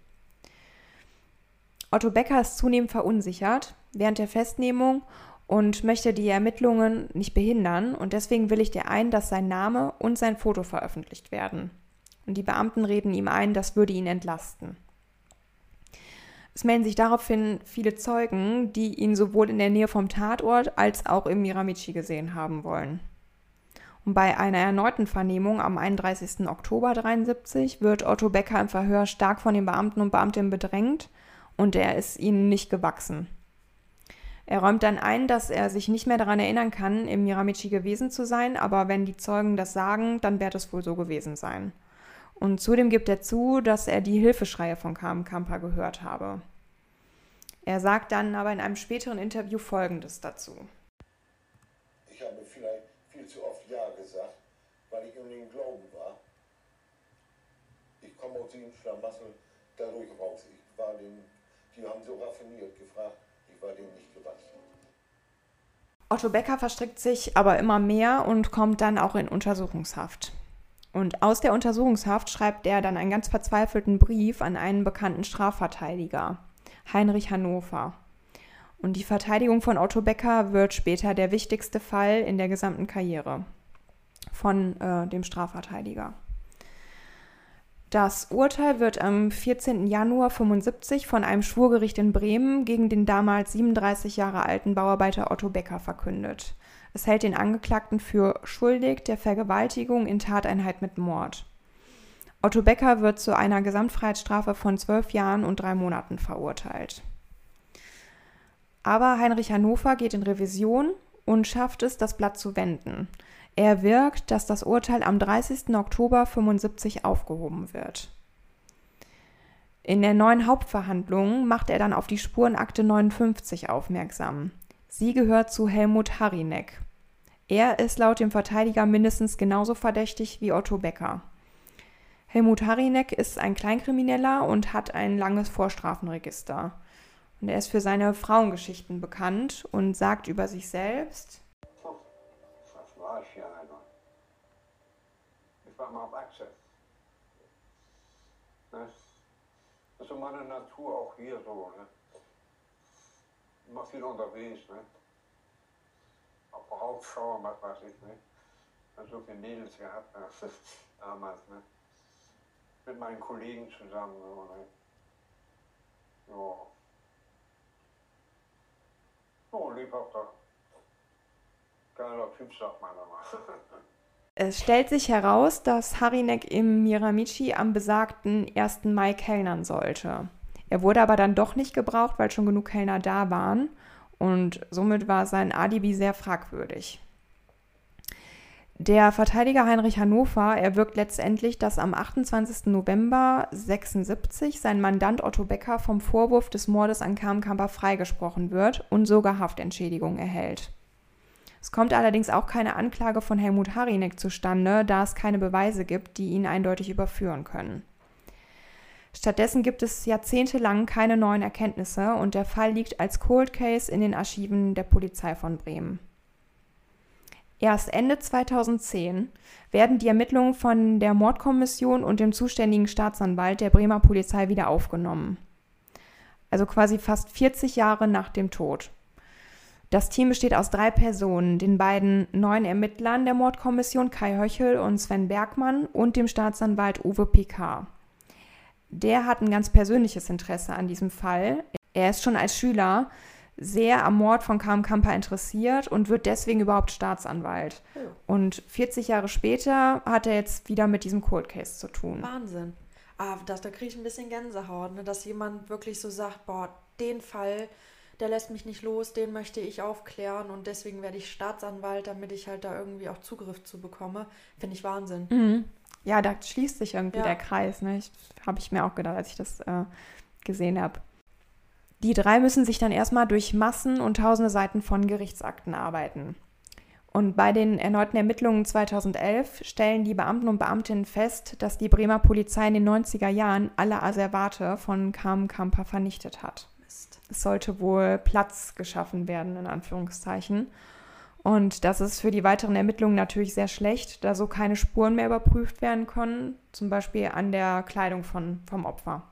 Otto Becker ist zunehmend verunsichert während der Festnehmung und möchte die Ermittlungen nicht behindern und deswegen willigt er ein, dass sein Name und sein Foto veröffentlicht werden und die Beamten reden ihm ein, das würde ihn entlasten. Es melden sich daraufhin viele Zeugen, die ihn sowohl in der Nähe vom Tatort als auch im Miramichi gesehen haben wollen. Und bei einer erneuten Vernehmung am 31. Oktober 73 wird Otto Becker im Verhör stark von den Beamten und Beamtinnen bedrängt und er ist ihnen nicht gewachsen. Er räumt dann ein, dass er sich nicht mehr daran erinnern kann, im Miramichi gewesen zu sein, aber wenn die Zeugen das sagen, dann wird es wohl so gewesen sein. Und zudem gibt er zu, dass er die Hilfeschreie von Carmen Kamper gehört habe. Er sagt dann aber in einem späteren Interview Folgendes dazu. Ich habe vielleicht viel zu oft Ja gesagt, weil ich in den Glauben war. Ich komme aus dem Schlamassel dadurch raus. Ich war den, die haben so raffiniert gefragt, ich war dem nicht gewachsen. Otto Becker verstrickt sich aber immer mehr und kommt dann auch in Untersuchungshaft. Und aus der Untersuchungshaft schreibt er dann einen ganz verzweifelten Brief an einen bekannten Strafverteidiger, Heinrich Hannover. Und die Verteidigung von Otto Becker wird später der wichtigste Fall in der gesamten Karriere von äh, dem Strafverteidiger. Das Urteil wird am 14. Januar 75 von einem Schwurgericht in Bremen gegen den damals 37 Jahre alten Bauarbeiter Otto Becker verkündet. Es hält den Angeklagten für schuldig der Vergewaltigung in Tateinheit mit Mord. Otto Becker wird zu einer Gesamtfreiheitsstrafe von zwölf Jahren und drei Monaten verurteilt. Aber Heinrich Hannover geht in Revision und schafft es, das Blatt zu wenden. Er wirkt, dass das Urteil am 30. Oktober 75 aufgehoben wird. In der neuen Hauptverhandlung macht er dann auf die Spurenakte 59 aufmerksam. Sie gehört zu Helmut Harinek. Er ist laut dem Verteidiger mindestens genauso verdächtig wie Otto Becker. Helmut Harinek ist ein Kleinkrimineller und hat ein langes Vorstrafenregister. Und er ist für seine Frauengeschichten bekannt und sagt über sich selbst, war ich ja einer. Ich war mal auf Achse. Das ist meine Natur auch hier so. Ne? Immer viel unterwegs. Ne? Auch Raubschau, was weiß ich. Ne? Habe so viele Mädels gehabt ne? damals. Ne? Mit meinen Kollegen zusammen. So, ne? Ja. Oh, lebhafter Geiler Typ, sagt man immer. [LAUGHS] Es stellt sich heraus, dass Harinek im Miramichi am besagten 1. Mai kellnern sollte. Er wurde aber dann doch nicht gebraucht, weil schon genug Kellner da waren und somit war sein Alibi sehr fragwürdig. Der Verteidiger Heinrich Hannover erwirkt letztendlich, dass am 28. November 76 sein Mandant Otto Becker vom Vorwurf des Mordes an Kamkamper freigesprochen wird und sogar Haftentschädigung erhält. Es kommt allerdings auch keine Anklage von Helmut Harinek zustande, da es keine Beweise gibt, die ihn eindeutig überführen können. Stattdessen gibt es jahrzehntelang keine neuen Erkenntnisse und der Fall liegt als Cold Case in den Archiven der Polizei von Bremen. Erst Ende 2010 werden die Ermittlungen von der Mordkommission und dem zuständigen Staatsanwalt der Bremer Polizei wieder aufgenommen. Also quasi fast 40 Jahre nach dem Tod. Das Team besteht aus drei Personen, den beiden neuen Ermittlern der Mordkommission Kai Höchel und Sven Bergmann und dem Staatsanwalt Uwe Picard. Der hat ein ganz persönliches Interesse an diesem Fall. Er ist schon als Schüler sehr am Mord von Karm Kamper interessiert und wird deswegen überhaupt Staatsanwalt. Oh. Und 40 Jahre später hat er jetzt wieder mit diesem Cold Case zu tun. Wahnsinn. Ah, das, da kriege ich ein bisschen Gänsehaut, ne? dass jemand wirklich so sagt, boah, den Fall, der lässt mich nicht los, den möchte ich aufklären und deswegen werde ich Staatsanwalt, damit ich halt da irgendwie auch Zugriff zu bekomme. Finde ich Wahnsinn. Mhm. Ja, da schließt sich irgendwie ja. der Kreis. Ne? Habe ich mir auch gedacht, als ich das äh, gesehen habe. Die drei müssen sich dann erstmal durch Massen und tausende Seiten von Gerichtsakten arbeiten. Und bei den erneuten Ermittlungen 2011 stellen die Beamten und Beamtinnen fest, dass die Bremer Polizei in den 90er Jahren alle Aservate von Kam Kamper vernichtet hat es sollte wohl Platz geschaffen werden, in Anführungszeichen. Und das ist für die weiteren Ermittlungen natürlich sehr schlecht, da so keine Spuren mehr überprüft werden können, zum Beispiel an der Kleidung von, vom Opfer.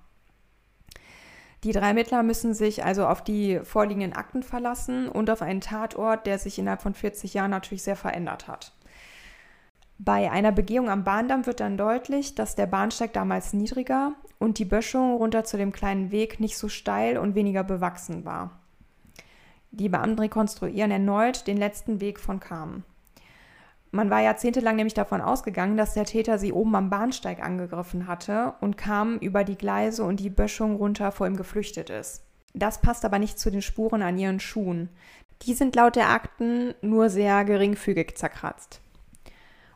Die drei Ermittler müssen sich also auf die vorliegenden Akten verlassen und auf einen Tatort, der sich innerhalb von 40 Jahren natürlich sehr verändert hat. Bei einer Begehung am Bahndamm wird dann deutlich, dass der Bahnsteig damals niedriger und die Böschung runter zu dem kleinen Weg nicht so steil und weniger bewachsen war. Die Beamten rekonstruieren erneut den letzten Weg von Kamen. Man war jahrzehntelang nämlich davon ausgegangen, dass der Täter sie oben am Bahnsteig angegriffen hatte und kam über die Gleise und die Böschung runter vor ihm geflüchtet ist. Das passt aber nicht zu den Spuren an ihren Schuhen. Die sind laut der Akten nur sehr geringfügig zerkratzt.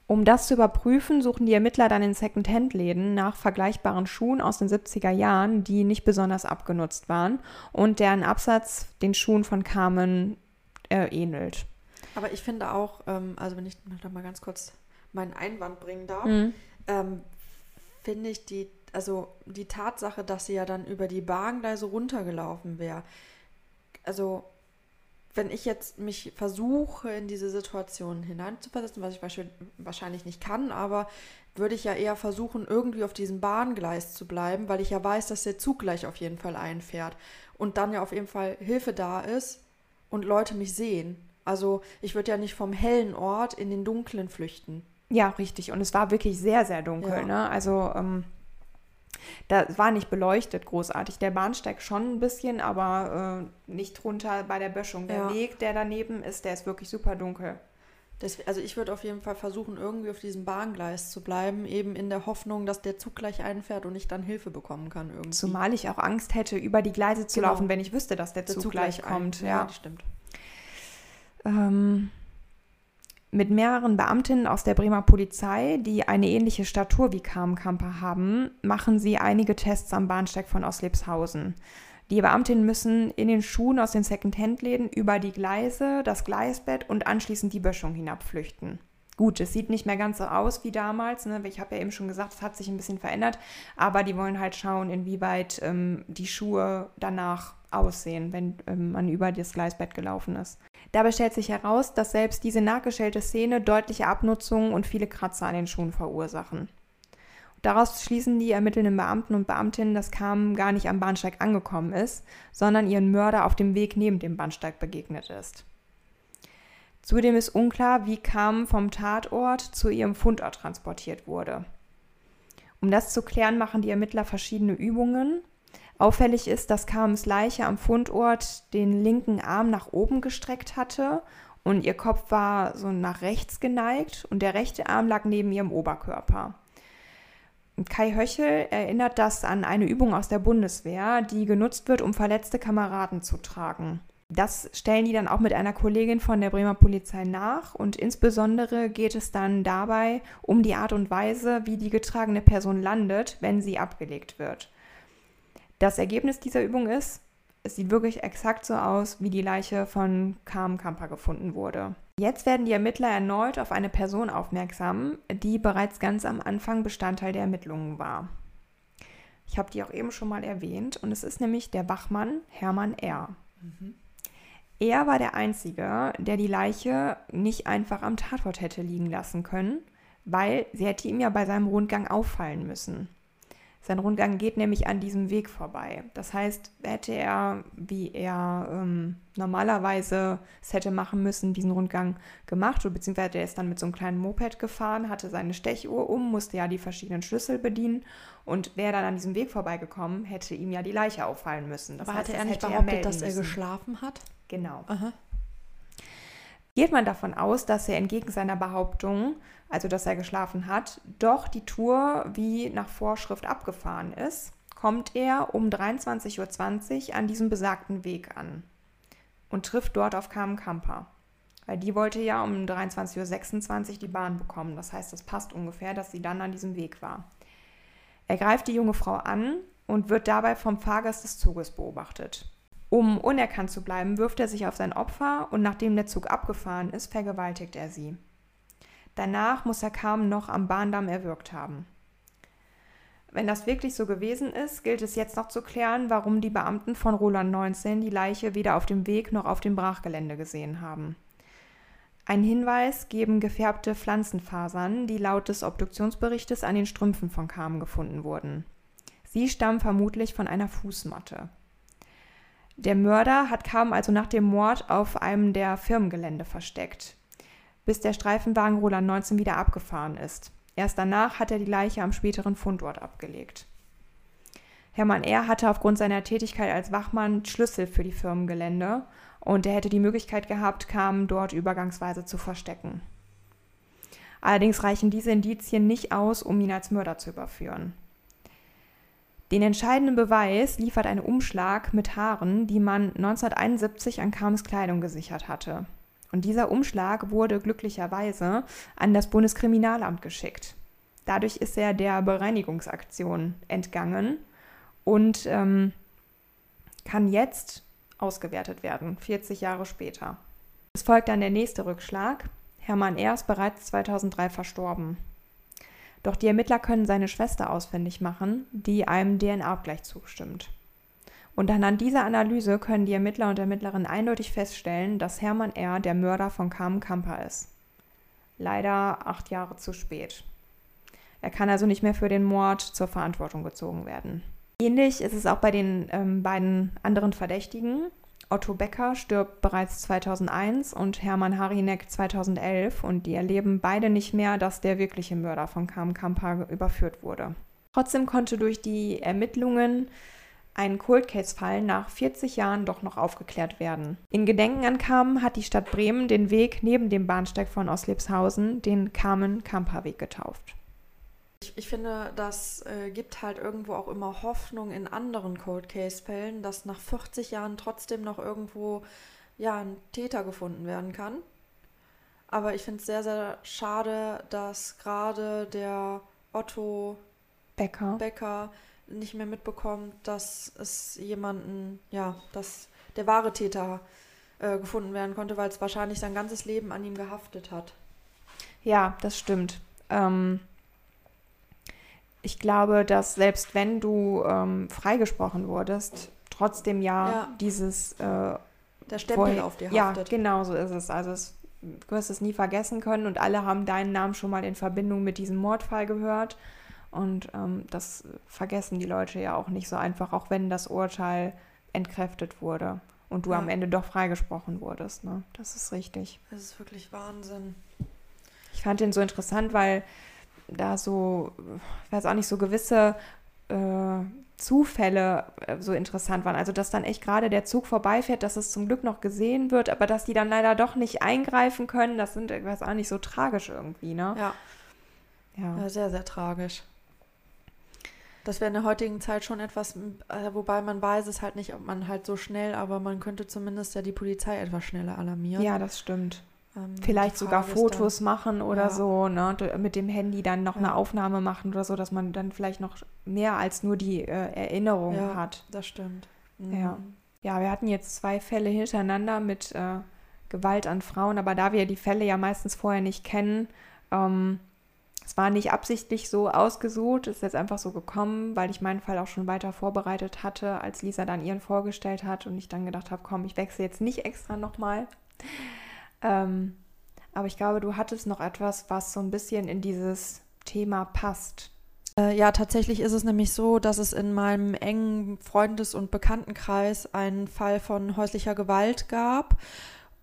Um das zu überprüfen, suchen die Ermittler dann in Second-Hand-Läden nach vergleichbaren Schuhen aus den 70er Jahren, die nicht besonders abgenutzt waren und deren Absatz den Schuhen von Carmen äh, ähnelt. Aber ich finde auch, ähm, also wenn ich noch mal ganz kurz meinen Einwand bringen darf, mhm. ähm, finde ich die, also die Tatsache, dass sie ja dann über die Bahngleise runtergelaufen wäre, also wenn ich jetzt mich versuche, in diese Situation hineinzuversetzen, was ich wahrscheinlich nicht kann, aber würde ich ja eher versuchen, irgendwie auf diesem Bahngleis zu bleiben, weil ich ja weiß, dass der Zug gleich auf jeden Fall einfährt und dann ja auf jeden Fall Hilfe da ist und Leute mich sehen. Also ich würde ja nicht vom hellen Ort in den dunklen flüchten. Ja, richtig. Und es war wirklich sehr, sehr dunkel. Ja. Ne? Also ähm, da war nicht beleuchtet großartig. Der Bahnsteig schon ein bisschen, aber äh, nicht drunter bei der Böschung. Der ja. Weg, der daneben ist, der ist wirklich super dunkel. Das, also ich würde auf jeden Fall versuchen, irgendwie auf diesem Bahngleis zu bleiben, eben in der Hoffnung, dass der Zug gleich einfährt und ich dann Hilfe bekommen kann irgendwie. Zumal ich auch Angst hätte, über die Gleise zu genau. laufen, wenn ich wüsste, dass der, der Zug, Zug, gleich kommt. Ein. Ja, ja, das stimmt. Ähm, mit mehreren Beamtinnen aus der Bremer Polizei, die eine ähnliche Statur wie Kamkamper haben, machen sie einige Tests am Bahnsteig von Oslepshausen. Die Beamtinnen müssen in den Schuhen aus den Second-Hand-Läden über die Gleise, das Gleisbett und anschließend die Böschung hinabflüchten. Gut, es sieht nicht mehr ganz so aus wie damals. Ne? Ich habe ja eben schon gesagt, es hat sich ein bisschen verändert. Aber die wollen halt schauen, inwieweit ähm, die Schuhe danach aussehen, wenn ähm, man über das Gleisbett gelaufen ist. Dabei stellt sich heraus, dass selbst diese nachgestellte Szene deutliche Abnutzungen und viele Kratzer an den Schuhen verursachen. Daraus schließen die ermittelnden Beamten und Beamtinnen, dass Carmen gar nicht am Bahnsteig angekommen ist, sondern ihren Mörder auf dem Weg neben dem Bahnsteig begegnet ist. Zudem ist unklar, wie Carmen vom Tatort zu ihrem Fundort transportiert wurde. Um das zu klären, machen die Ermittler verschiedene Übungen, Auffällig ist, dass Carmens Leiche am Fundort den linken Arm nach oben gestreckt hatte und ihr Kopf war so nach rechts geneigt und der rechte Arm lag neben ihrem Oberkörper. Kai Höchel erinnert das an eine Übung aus der Bundeswehr, die genutzt wird, um verletzte Kameraden zu tragen. Das stellen die dann auch mit einer Kollegin von der Bremer Polizei nach und insbesondere geht es dann dabei um die Art und Weise, wie die getragene Person landet, wenn sie abgelegt wird. Das Ergebnis dieser Übung ist, es sieht wirklich exakt so aus, wie die Leiche von Carm Kamper gefunden wurde. Jetzt werden die Ermittler erneut auf eine Person aufmerksam, die bereits ganz am Anfang Bestandteil der Ermittlungen war. Ich habe die auch eben schon mal erwähnt und es ist nämlich der Wachmann Hermann R. Mhm. Er war der Einzige, der die Leiche nicht einfach am Tatort hätte liegen lassen können, weil sie hätte ihm ja bei seinem Rundgang auffallen müssen. Sein Rundgang geht nämlich an diesem Weg vorbei. Das heißt, hätte er, wie er ähm, normalerweise es hätte machen müssen, diesen Rundgang gemacht, oder beziehungsweise er ist dann mit so einem kleinen Moped gefahren, hatte seine Stechuhr um, musste ja die verschiedenen Schlüssel bedienen und wäre dann an diesem Weg vorbeigekommen, hätte ihm ja die Leiche auffallen müssen. Das Aber heißt, hatte er nicht behauptet, er dass er geschlafen hat? Genau. Aha. Geht man davon aus, dass er entgegen seiner Behauptung also dass er geschlafen hat, doch die Tour wie nach Vorschrift abgefahren ist, kommt er um 23.20 Uhr an diesem besagten Weg an und trifft dort auf Carmen Kamper. Weil die wollte ja um 23.26 Uhr die Bahn bekommen. Das heißt, das passt ungefähr, dass sie dann an diesem Weg war. Er greift die junge Frau an und wird dabei vom Fahrgast des Zuges beobachtet. Um unerkannt zu bleiben, wirft er sich auf sein Opfer und nachdem der Zug abgefahren ist, vergewaltigt er sie. Danach muss er kaum noch am Bahndamm erwürgt haben. Wenn das wirklich so gewesen ist, gilt es jetzt noch zu klären, warum die Beamten von Roland 19 die Leiche weder auf dem Weg noch auf dem Brachgelände gesehen haben. Ein Hinweis geben gefärbte Pflanzenfasern, die laut des Obduktionsberichtes an den Strümpfen von Carmen gefunden wurden. Sie stammen vermutlich von einer Fußmatte. Der Mörder hat Carmen also nach dem Mord auf einem der Firmengelände versteckt bis der Streifenwagen Roland 19 wieder abgefahren ist. Erst danach hat er die Leiche am späteren Fundort abgelegt. Hermann R. hatte aufgrund seiner Tätigkeit als Wachmann Schlüssel für die Firmengelände und er hätte die Möglichkeit gehabt, Carmen dort übergangsweise zu verstecken. Allerdings reichen diese Indizien nicht aus, um ihn als Mörder zu überführen. Den entscheidenden Beweis liefert ein Umschlag mit Haaren, die man 1971 an Kams Kleidung gesichert hatte. Und dieser Umschlag wurde glücklicherweise an das Bundeskriminalamt geschickt. Dadurch ist er der Bereinigungsaktion entgangen und ähm, kann jetzt ausgewertet werden, 40 Jahre später. Es folgt dann der nächste Rückschlag. Hermann R. ist bereits 2003 verstorben. Doch die Ermittler können seine Schwester ausfindig machen, die einem DNA-Abgleich zustimmt. Und anhand dieser Analyse können die Ermittler und Ermittlerinnen eindeutig feststellen, dass Hermann R. der Mörder von Carmen Kamper ist. Leider acht Jahre zu spät. Er kann also nicht mehr für den Mord zur Verantwortung gezogen werden. Ähnlich ist es auch bei den ähm, beiden anderen Verdächtigen. Otto Becker stirbt bereits 2001 und Hermann Harinek 2011 und die erleben beide nicht mehr, dass der wirkliche Mörder von Kam Kampa überführt wurde. Trotzdem konnte durch die Ermittlungen ein Cold Case-Fall nach 40 Jahren doch noch aufgeklärt werden. In Gedenken an Kamen hat die Stadt Bremen den Weg neben dem Bahnsteig von Oslebshausen den Kamen-Kamper-Weg getauft. Ich, ich, finde, das äh, gibt halt irgendwo auch immer Hoffnung in anderen Cold Case-Fällen, dass nach 40 Jahren trotzdem noch irgendwo ja, ein Täter gefunden werden kann. Aber ich finde es sehr, sehr schade, dass gerade der Otto Becker. Becker nicht mehr mitbekommt, dass es jemanden, ja, dass der wahre Täter äh, gefunden werden konnte, weil es wahrscheinlich sein ganzes Leben an ihm gehaftet hat. Ja, das stimmt. Ähm, ich glaube, dass selbst wenn du ähm, freigesprochen wurdest, trotzdem ja, ja. dieses äh, der Stempel auf dir haftet. Ja, genau so ist es. Also es, du wirst es nie vergessen können und alle haben deinen Namen schon mal in Verbindung mit diesem Mordfall gehört. Und ähm, das vergessen die Leute ja auch nicht so einfach, auch wenn das Urteil entkräftet wurde und du ja. am Ende doch freigesprochen wurdest. Ne? Das ist richtig. Das ist wirklich Wahnsinn. Ich fand den so interessant, weil da so, ich weiß auch nicht, so gewisse äh, Zufälle äh, so interessant waren. Also, dass dann echt gerade der Zug vorbeifährt, dass es zum Glück noch gesehen wird, aber dass die dann leider doch nicht eingreifen können, das sind, ich weiß auch nicht, so tragisch irgendwie, ne? Ja. Ja, ja sehr, sehr tragisch. Das wäre in der heutigen Zeit schon etwas, äh, wobei man weiß es halt nicht, ob man halt so schnell, aber man könnte zumindest ja die Polizei etwas schneller alarmieren. Ja, das stimmt. Ähm, Vielleicht sogar Fotos dann, machen oder ja. so, ne? mit dem Handy dann noch ja. eine Aufnahme machen oder so, dass man dann vielleicht noch mehr als nur die äh, Erinnerung ja, hat. Das stimmt. Mhm. Ja. ja, wir hatten jetzt zwei Fälle hintereinander mit äh, Gewalt an Frauen, aber da wir die Fälle ja meistens vorher nicht kennen, ähm, es war nicht absichtlich so ausgesucht, ist jetzt einfach so gekommen, weil ich meinen Fall auch schon weiter vorbereitet hatte, als Lisa dann ihren vorgestellt hat und ich dann gedacht habe, komm, ich wechsle jetzt nicht extra nochmal. Ähm, aber ich glaube, du hattest noch etwas, was so ein bisschen in dieses Thema passt. Äh, ja, tatsächlich ist es nämlich so, dass es in meinem engen Freundes- und Bekanntenkreis einen Fall von häuslicher Gewalt gab.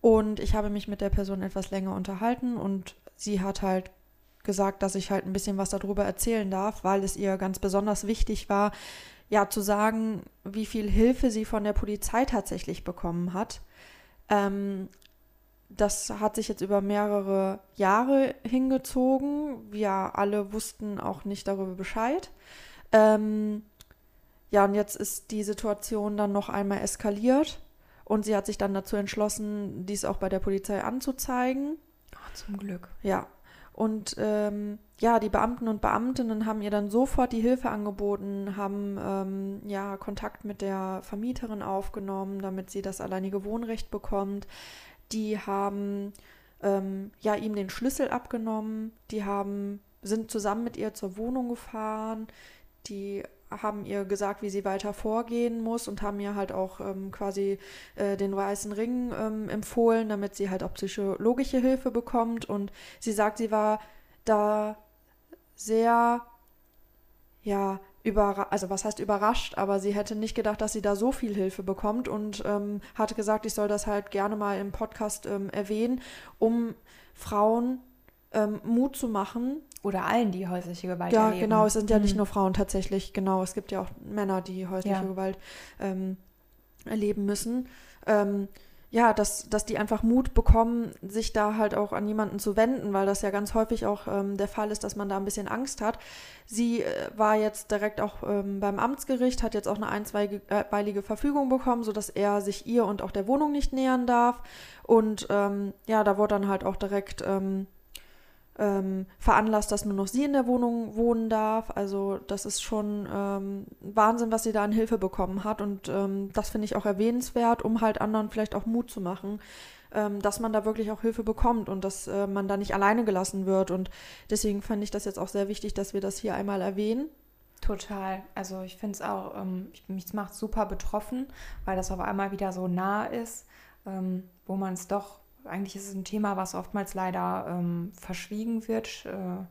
Und ich habe mich mit der Person etwas länger unterhalten und sie hat halt gesagt, dass ich halt ein bisschen was darüber erzählen darf, weil es ihr ganz besonders wichtig war, ja, zu sagen, wie viel Hilfe sie von der Polizei tatsächlich bekommen hat. Ähm, das hat sich jetzt über mehrere Jahre hingezogen. Wir alle wussten auch nicht darüber Bescheid. Ähm, ja, und jetzt ist die Situation dann noch einmal eskaliert und sie hat sich dann dazu entschlossen, dies auch bei der Polizei anzuzeigen. Oh, zum Glück. Ja. Und ähm, ja, die Beamten und Beamtinnen haben ihr dann sofort die Hilfe angeboten, haben ähm, ja Kontakt mit der Vermieterin aufgenommen, damit sie das alleinige Wohnrecht bekommt. Die haben ähm, ja ihm den Schlüssel abgenommen, die haben sind zusammen mit ihr zur Wohnung gefahren, die haben ihr gesagt, wie sie weiter vorgehen muss und haben ihr halt auch ähm, quasi äh, den weißen Ring ähm, empfohlen, damit sie halt auch psychologische Hilfe bekommt. Und sie sagt, sie war da sehr, ja, über, also was heißt überrascht, aber sie hätte nicht gedacht, dass sie da so viel Hilfe bekommt und ähm, hatte gesagt, ich soll das halt gerne mal im Podcast ähm, erwähnen, um Frauen ähm, Mut zu machen. Oder allen, die häusliche Gewalt ja, erleben. Ja, genau, es sind ja mhm. nicht nur Frauen tatsächlich, genau, es gibt ja auch Männer, die häusliche ja. Gewalt ähm, erleben müssen. Ähm, ja, dass, dass die einfach Mut bekommen, sich da halt auch an jemanden zu wenden, weil das ja ganz häufig auch ähm, der Fall ist, dass man da ein bisschen Angst hat. Sie äh, war jetzt direkt auch ähm, beim Amtsgericht, hat jetzt auch eine einstweilige Verfügung bekommen, sodass er sich ihr und auch der Wohnung nicht nähern darf. Und ähm, ja, da wurde dann halt auch direkt ähm, veranlasst, dass nur noch sie in der Wohnung wohnen darf. Also das ist schon ähm, Wahnsinn, was sie da an Hilfe bekommen hat. Und ähm, das finde ich auch erwähnenswert, um halt anderen vielleicht auch Mut zu machen, ähm, dass man da wirklich auch Hilfe bekommt und dass äh, man da nicht alleine gelassen wird. Und deswegen fand ich das jetzt auch sehr wichtig, dass wir das hier einmal erwähnen. Total. Also ich finde es auch, ähm, mich macht super betroffen, weil das auf einmal wieder so nah ist, ähm, wo man es doch eigentlich ist es ein Thema, was oftmals leider ähm, verschwiegen wird. Äh,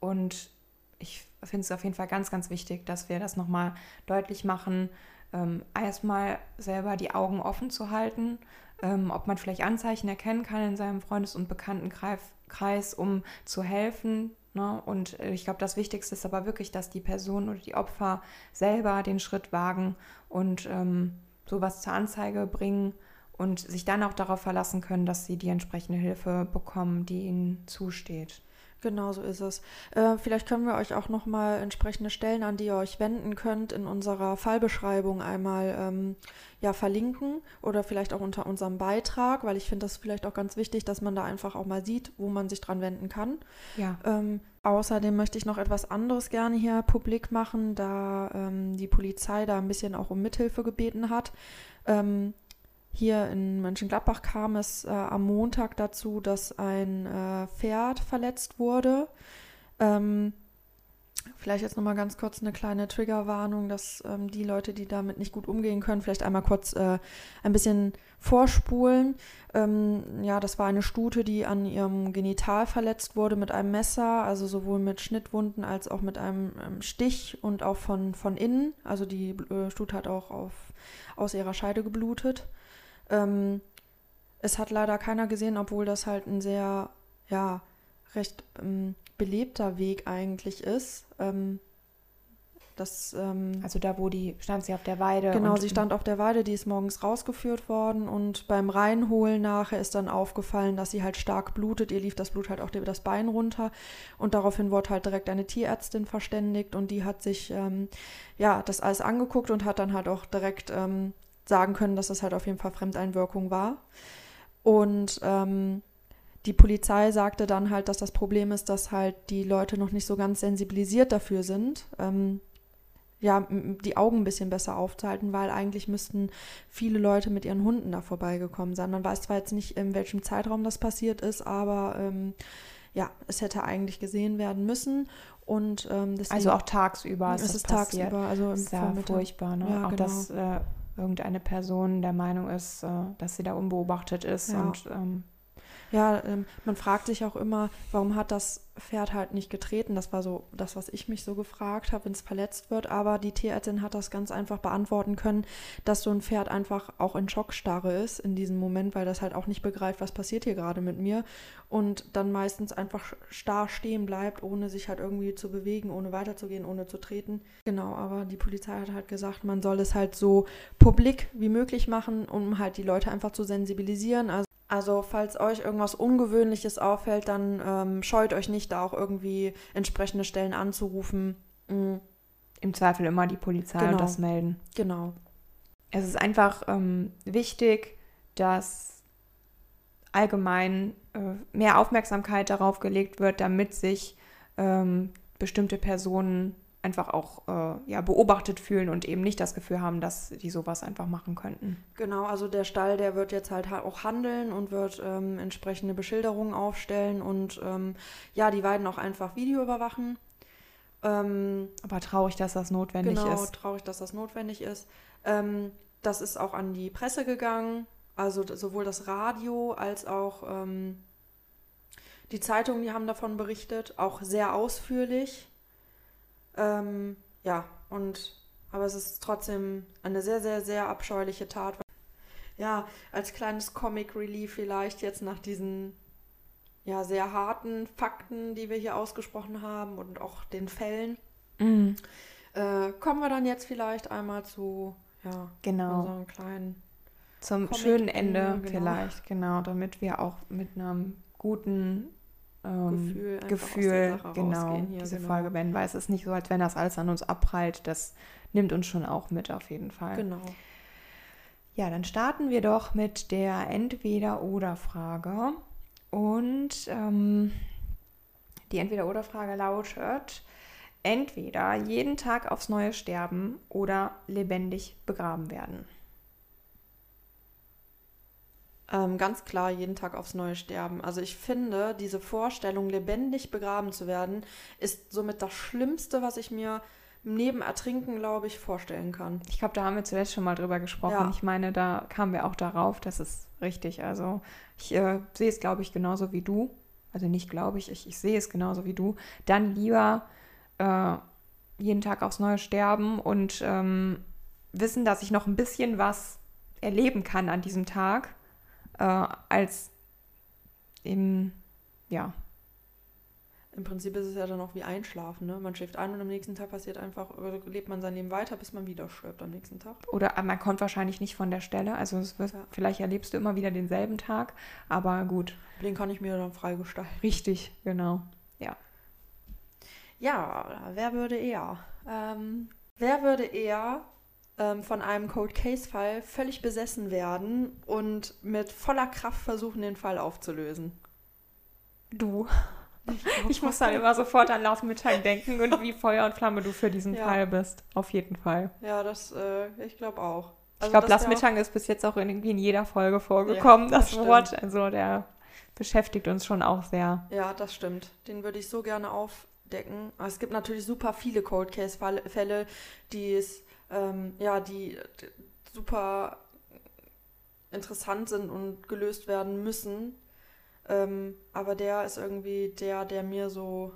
und ich finde es auf jeden Fall ganz, ganz wichtig, dass wir das nochmal deutlich machen. Ähm, erstmal selber die Augen offen zu halten, ähm, ob man vielleicht Anzeichen erkennen kann in seinem Freundes- und Bekanntenkreis, um zu helfen. Ne? Und äh, ich glaube, das Wichtigste ist aber wirklich, dass die Person oder die Opfer selber den Schritt wagen und ähm, sowas zur Anzeige bringen und sich dann auch darauf verlassen können, dass sie die entsprechende Hilfe bekommen, die ihnen zusteht. Genau so ist es. Äh, vielleicht können wir euch auch nochmal entsprechende Stellen, an die ihr euch wenden könnt, in unserer Fallbeschreibung einmal ähm, ja, verlinken oder vielleicht auch unter unserem Beitrag, weil ich finde das vielleicht auch ganz wichtig, dass man da einfach auch mal sieht, wo man sich dran wenden kann. Ja. Ähm, außerdem möchte ich noch etwas anderes gerne hier publik machen, da ähm, die Polizei da ein bisschen auch um Mithilfe gebeten hat. Ähm, hier in Mönchengladbach kam es äh, am Montag dazu, dass ein äh, Pferd verletzt wurde. Ähm, vielleicht jetzt nochmal ganz kurz eine kleine Triggerwarnung, dass ähm, die Leute, die damit nicht gut umgehen können, vielleicht einmal kurz äh, ein bisschen vorspulen. Ähm, ja, das war eine Stute, die an ihrem Genital verletzt wurde mit einem Messer, also sowohl mit Schnittwunden als auch mit einem ähm, Stich und auch von, von innen. Also die äh, Stute hat auch auf, aus ihrer Scheide geblutet. Ähm, es hat leider keiner gesehen, obwohl das halt ein sehr, ja, recht ähm, belebter Weg eigentlich ist. Ähm, das, ähm, also da, wo die, stand sie auf der Weide. Genau, sie stand auf der Weide, die ist morgens rausgeführt worden und beim Reinholen nachher ist dann aufgefallen, dass sie halt stark blutet. Ihr lief das Blut halt auch das Bein runter und daraufhin wurde halt direkt eine Tierärztin verständigt und die hat sich, ähm, ja, das alles angeguckt und hat dann halt auch direkt ähm, sagen können, dass das halt auf jeden Fall Fremdeinwirkung war. Und ähm, die Polizei sagte dann halt, dass das Problem ist, dass halt die Leute noch nicht so ganz sensibilisiert dafür sind, ähm, ja, die Augen ein bisschen besser aufzuhalten, weil eigentlich müssten viele Leute mit ihren Hunden da vorbeigekommen sein. Man weiß zwar jetzt nicht, in welchem Zeitraum das passiert ist, aber ähm, ja, es hätte eigentlich gesehen werden müssen. Und ähm, also auch tagsüber ist es ist passiert. tagsüber, also im Sehr Vormittag. furchtbar, ne? Ja, auch genau. das äh, irgendeine Person der Meinung ist, äh, dass sie da unbeobachtet ist. Ja. Und ähm, ja, ähm, man fragt sich auch immer, warum hat das Pferd halt nicht getreten? Das war so das, was ich mich so gefragt habe, wenn es verletzt wird. Aber die Tierärztin hat das ganz einfach beantworten können, dass so ein Pferd einfach auch in Schockstarre ist in diesem Moment, weil das halt auch nicht begreift, was passiert hier gerade mit mir. Und dann meistens einfach starr stehen bleibt, ohne sich halt irgendwie zu bewegen, ohne weiterzugehen, ohne zu treten. Genau, aber die Polizei hat halt gesagt, man soll es halt so publik wie möglich machen, um halt die Leute einfach zu sensibilisieren. Also also falls euch irgendwas Ungewöhnliches auffällt, dann ähm, scheut euch nicht, da auch irgendwie entsprechende Stellen anzurufen. Mhm. Im Zweifel immer die Polizei genau. und das melden. Genau. Es ist einfach ähm, wichtig, dass allgemein äh, mehr Aufmerksamkeit darauf gelegt wird, damit sich ähm, bestimmte Personen einfach auch äh, ja, beobachtet fühlen und eben nicht das Gefühl haben, dass die sowas einfach machen könnten. Genau, also der Stall, der wird jetzt halt auch handeln und wird ähm, entsprechende Beschilderungen aufstellen und ähm, ja, die Weiden auch einfach Video überwachen. Ähm, Aber traurig, dass das notwendig genau, ist. Genau, traurig, dass das notwendig ist. Ähm, das ist auch an die Presse gegangen, also sowohl das Radio als auch ähm, die Zeitungen, die haben davon berichtet, auch sehr ausführlich. Ähm, ja, und aber es ist trotzdem eine sehr, sehr, sehr abscheuliche Tat. Ja, als kleines Comic Relief vielleicht jetzt nach diesen ja sehr harten Fakten, die wir hier ausgesprochen haben und auch den Fällen. Mhm. Äh, kommen wir dann jetzt vielleicht einmal zu ja, genau. unseren kleinen Zum Comic schönen Ende Ende, genau. vielleicht, genau, damit wir auch mit einem guten ähm, Gefühl Gefühl, genau, hier, diese genau. Folge beenden, weil es ist nicht so, als wenn das alles an uns abprallt. Das nimmt uns schon auch mit auf jeden Fall. Genau. Ja, dann starten wir doch mit der Entweder-Oder-Frage. Und ähm, die Entweder-Oder-Frage lautet: Entweder jeden Tag aufs Neue sterben oder lebendig begraben werden. Ähm, ganz klar jeden Tag aufs Neue sterben. Also ich finde, diese Vorstellung, lebendig begraben zu werden, ist somit das Schlimmste, was ich mir neben Ertrinken, glaube ich, vorstellen kann. Ich glaube, da haben wir zuletzt schon mal drüber gesprochen. Ja. Ich meine, da kamen wir auch darauf, das ist richtig. Also ich äh, sehe es, glaube ich, genauso wie du. Also nicht glaube ich, ich, ich sehe es genauso wie du. Dann lieber äh, jeden Tag aufs Neue sterben und ähm, wissen, dass ich noch ein bisschen was erleben kann an diesem Tag, äh, als im, ja, Im Prinzip ist es ja dann auch wie Einschlafen. Ne? Man schläft ein und am nächsten Tag passiert einfach, oder lebt man sein Leben weiter, bis man wieder stirbt am nächsten Tag. Oder äh, man kommt wahrscheinlich nicht von der Stelle. Also es wird, Ja. vielleicht erlebst du immer wieder denselben Tag, aber gut. Den kann ich mir dann freigestalten. Richtig, genau. Ja. Ja, wer würde eher? Ähm, wer würde eher ähm, von einem Cold Case Fall völlig besessen werden und mit voller Kraft versuchen, den Fall aufzulösen? Du. [LAUGHS] Ich muss dann immer sofort an Lars Mittag denken und wie Feuer und Flamme du für diesen Ja. Fall bist. Auf jeden Fall. Ja, das, äh, ich glaube auch. Ich Also glaube, das Lars Mittag ist bis jetzt auch irgendwie in jeder Folge vorgekommen, Ja, das das Wort. Also der beschäftigt uns schon auch sehr. Ja, das stimmt. Den würde ich so gerne aufdecken. Aber es gibt natürlich super viele Cold Case Fall- Fälle, die es, ähm, ja, die d- super interessant sind und gelöst werden müssen. Ähm, aber der ist irgendwie der, der mir so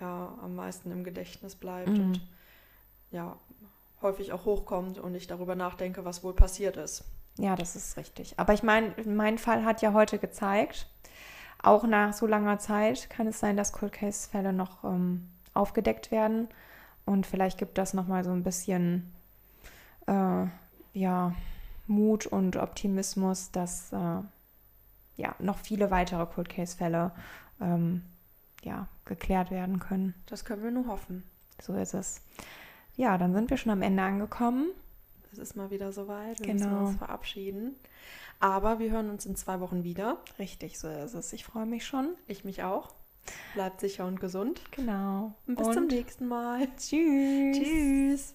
ja, am meisten im Gedächtnis bleibt Mhm. und ja, häufig auch hochkommt und ich darüber nachdenke, was wohl passiert ist. Ja, das ist richtig. Aber ich meine, mein Fall hat ja heute gezeigt, auch nach so langer Zeit kann es sein, dass Cold Case Fälle noch ähm, aufgedeckt werden. Und vielleicht gibt das nochmal so ein bisschen äh, ja, Mut und Optimismus, dass äh, ja, noch viele weitere Cold Case Fälle ähm, ja, geklärt werden können. Das können wir nur hoffen. So ist es. Ja, dann sind wir schon am Ende angekommen. Es ist mal wieder soweit. Wir Genau. müssen uns verabschieden. Aber wir hören uns in zwei Wochen wieder. Richtig, so ist es. Ich freue mich schon. Ich mich auch. Bleibt sicher und gesund. Genau. Und bis zum nächsten Mal. Tschüss. Tschüss.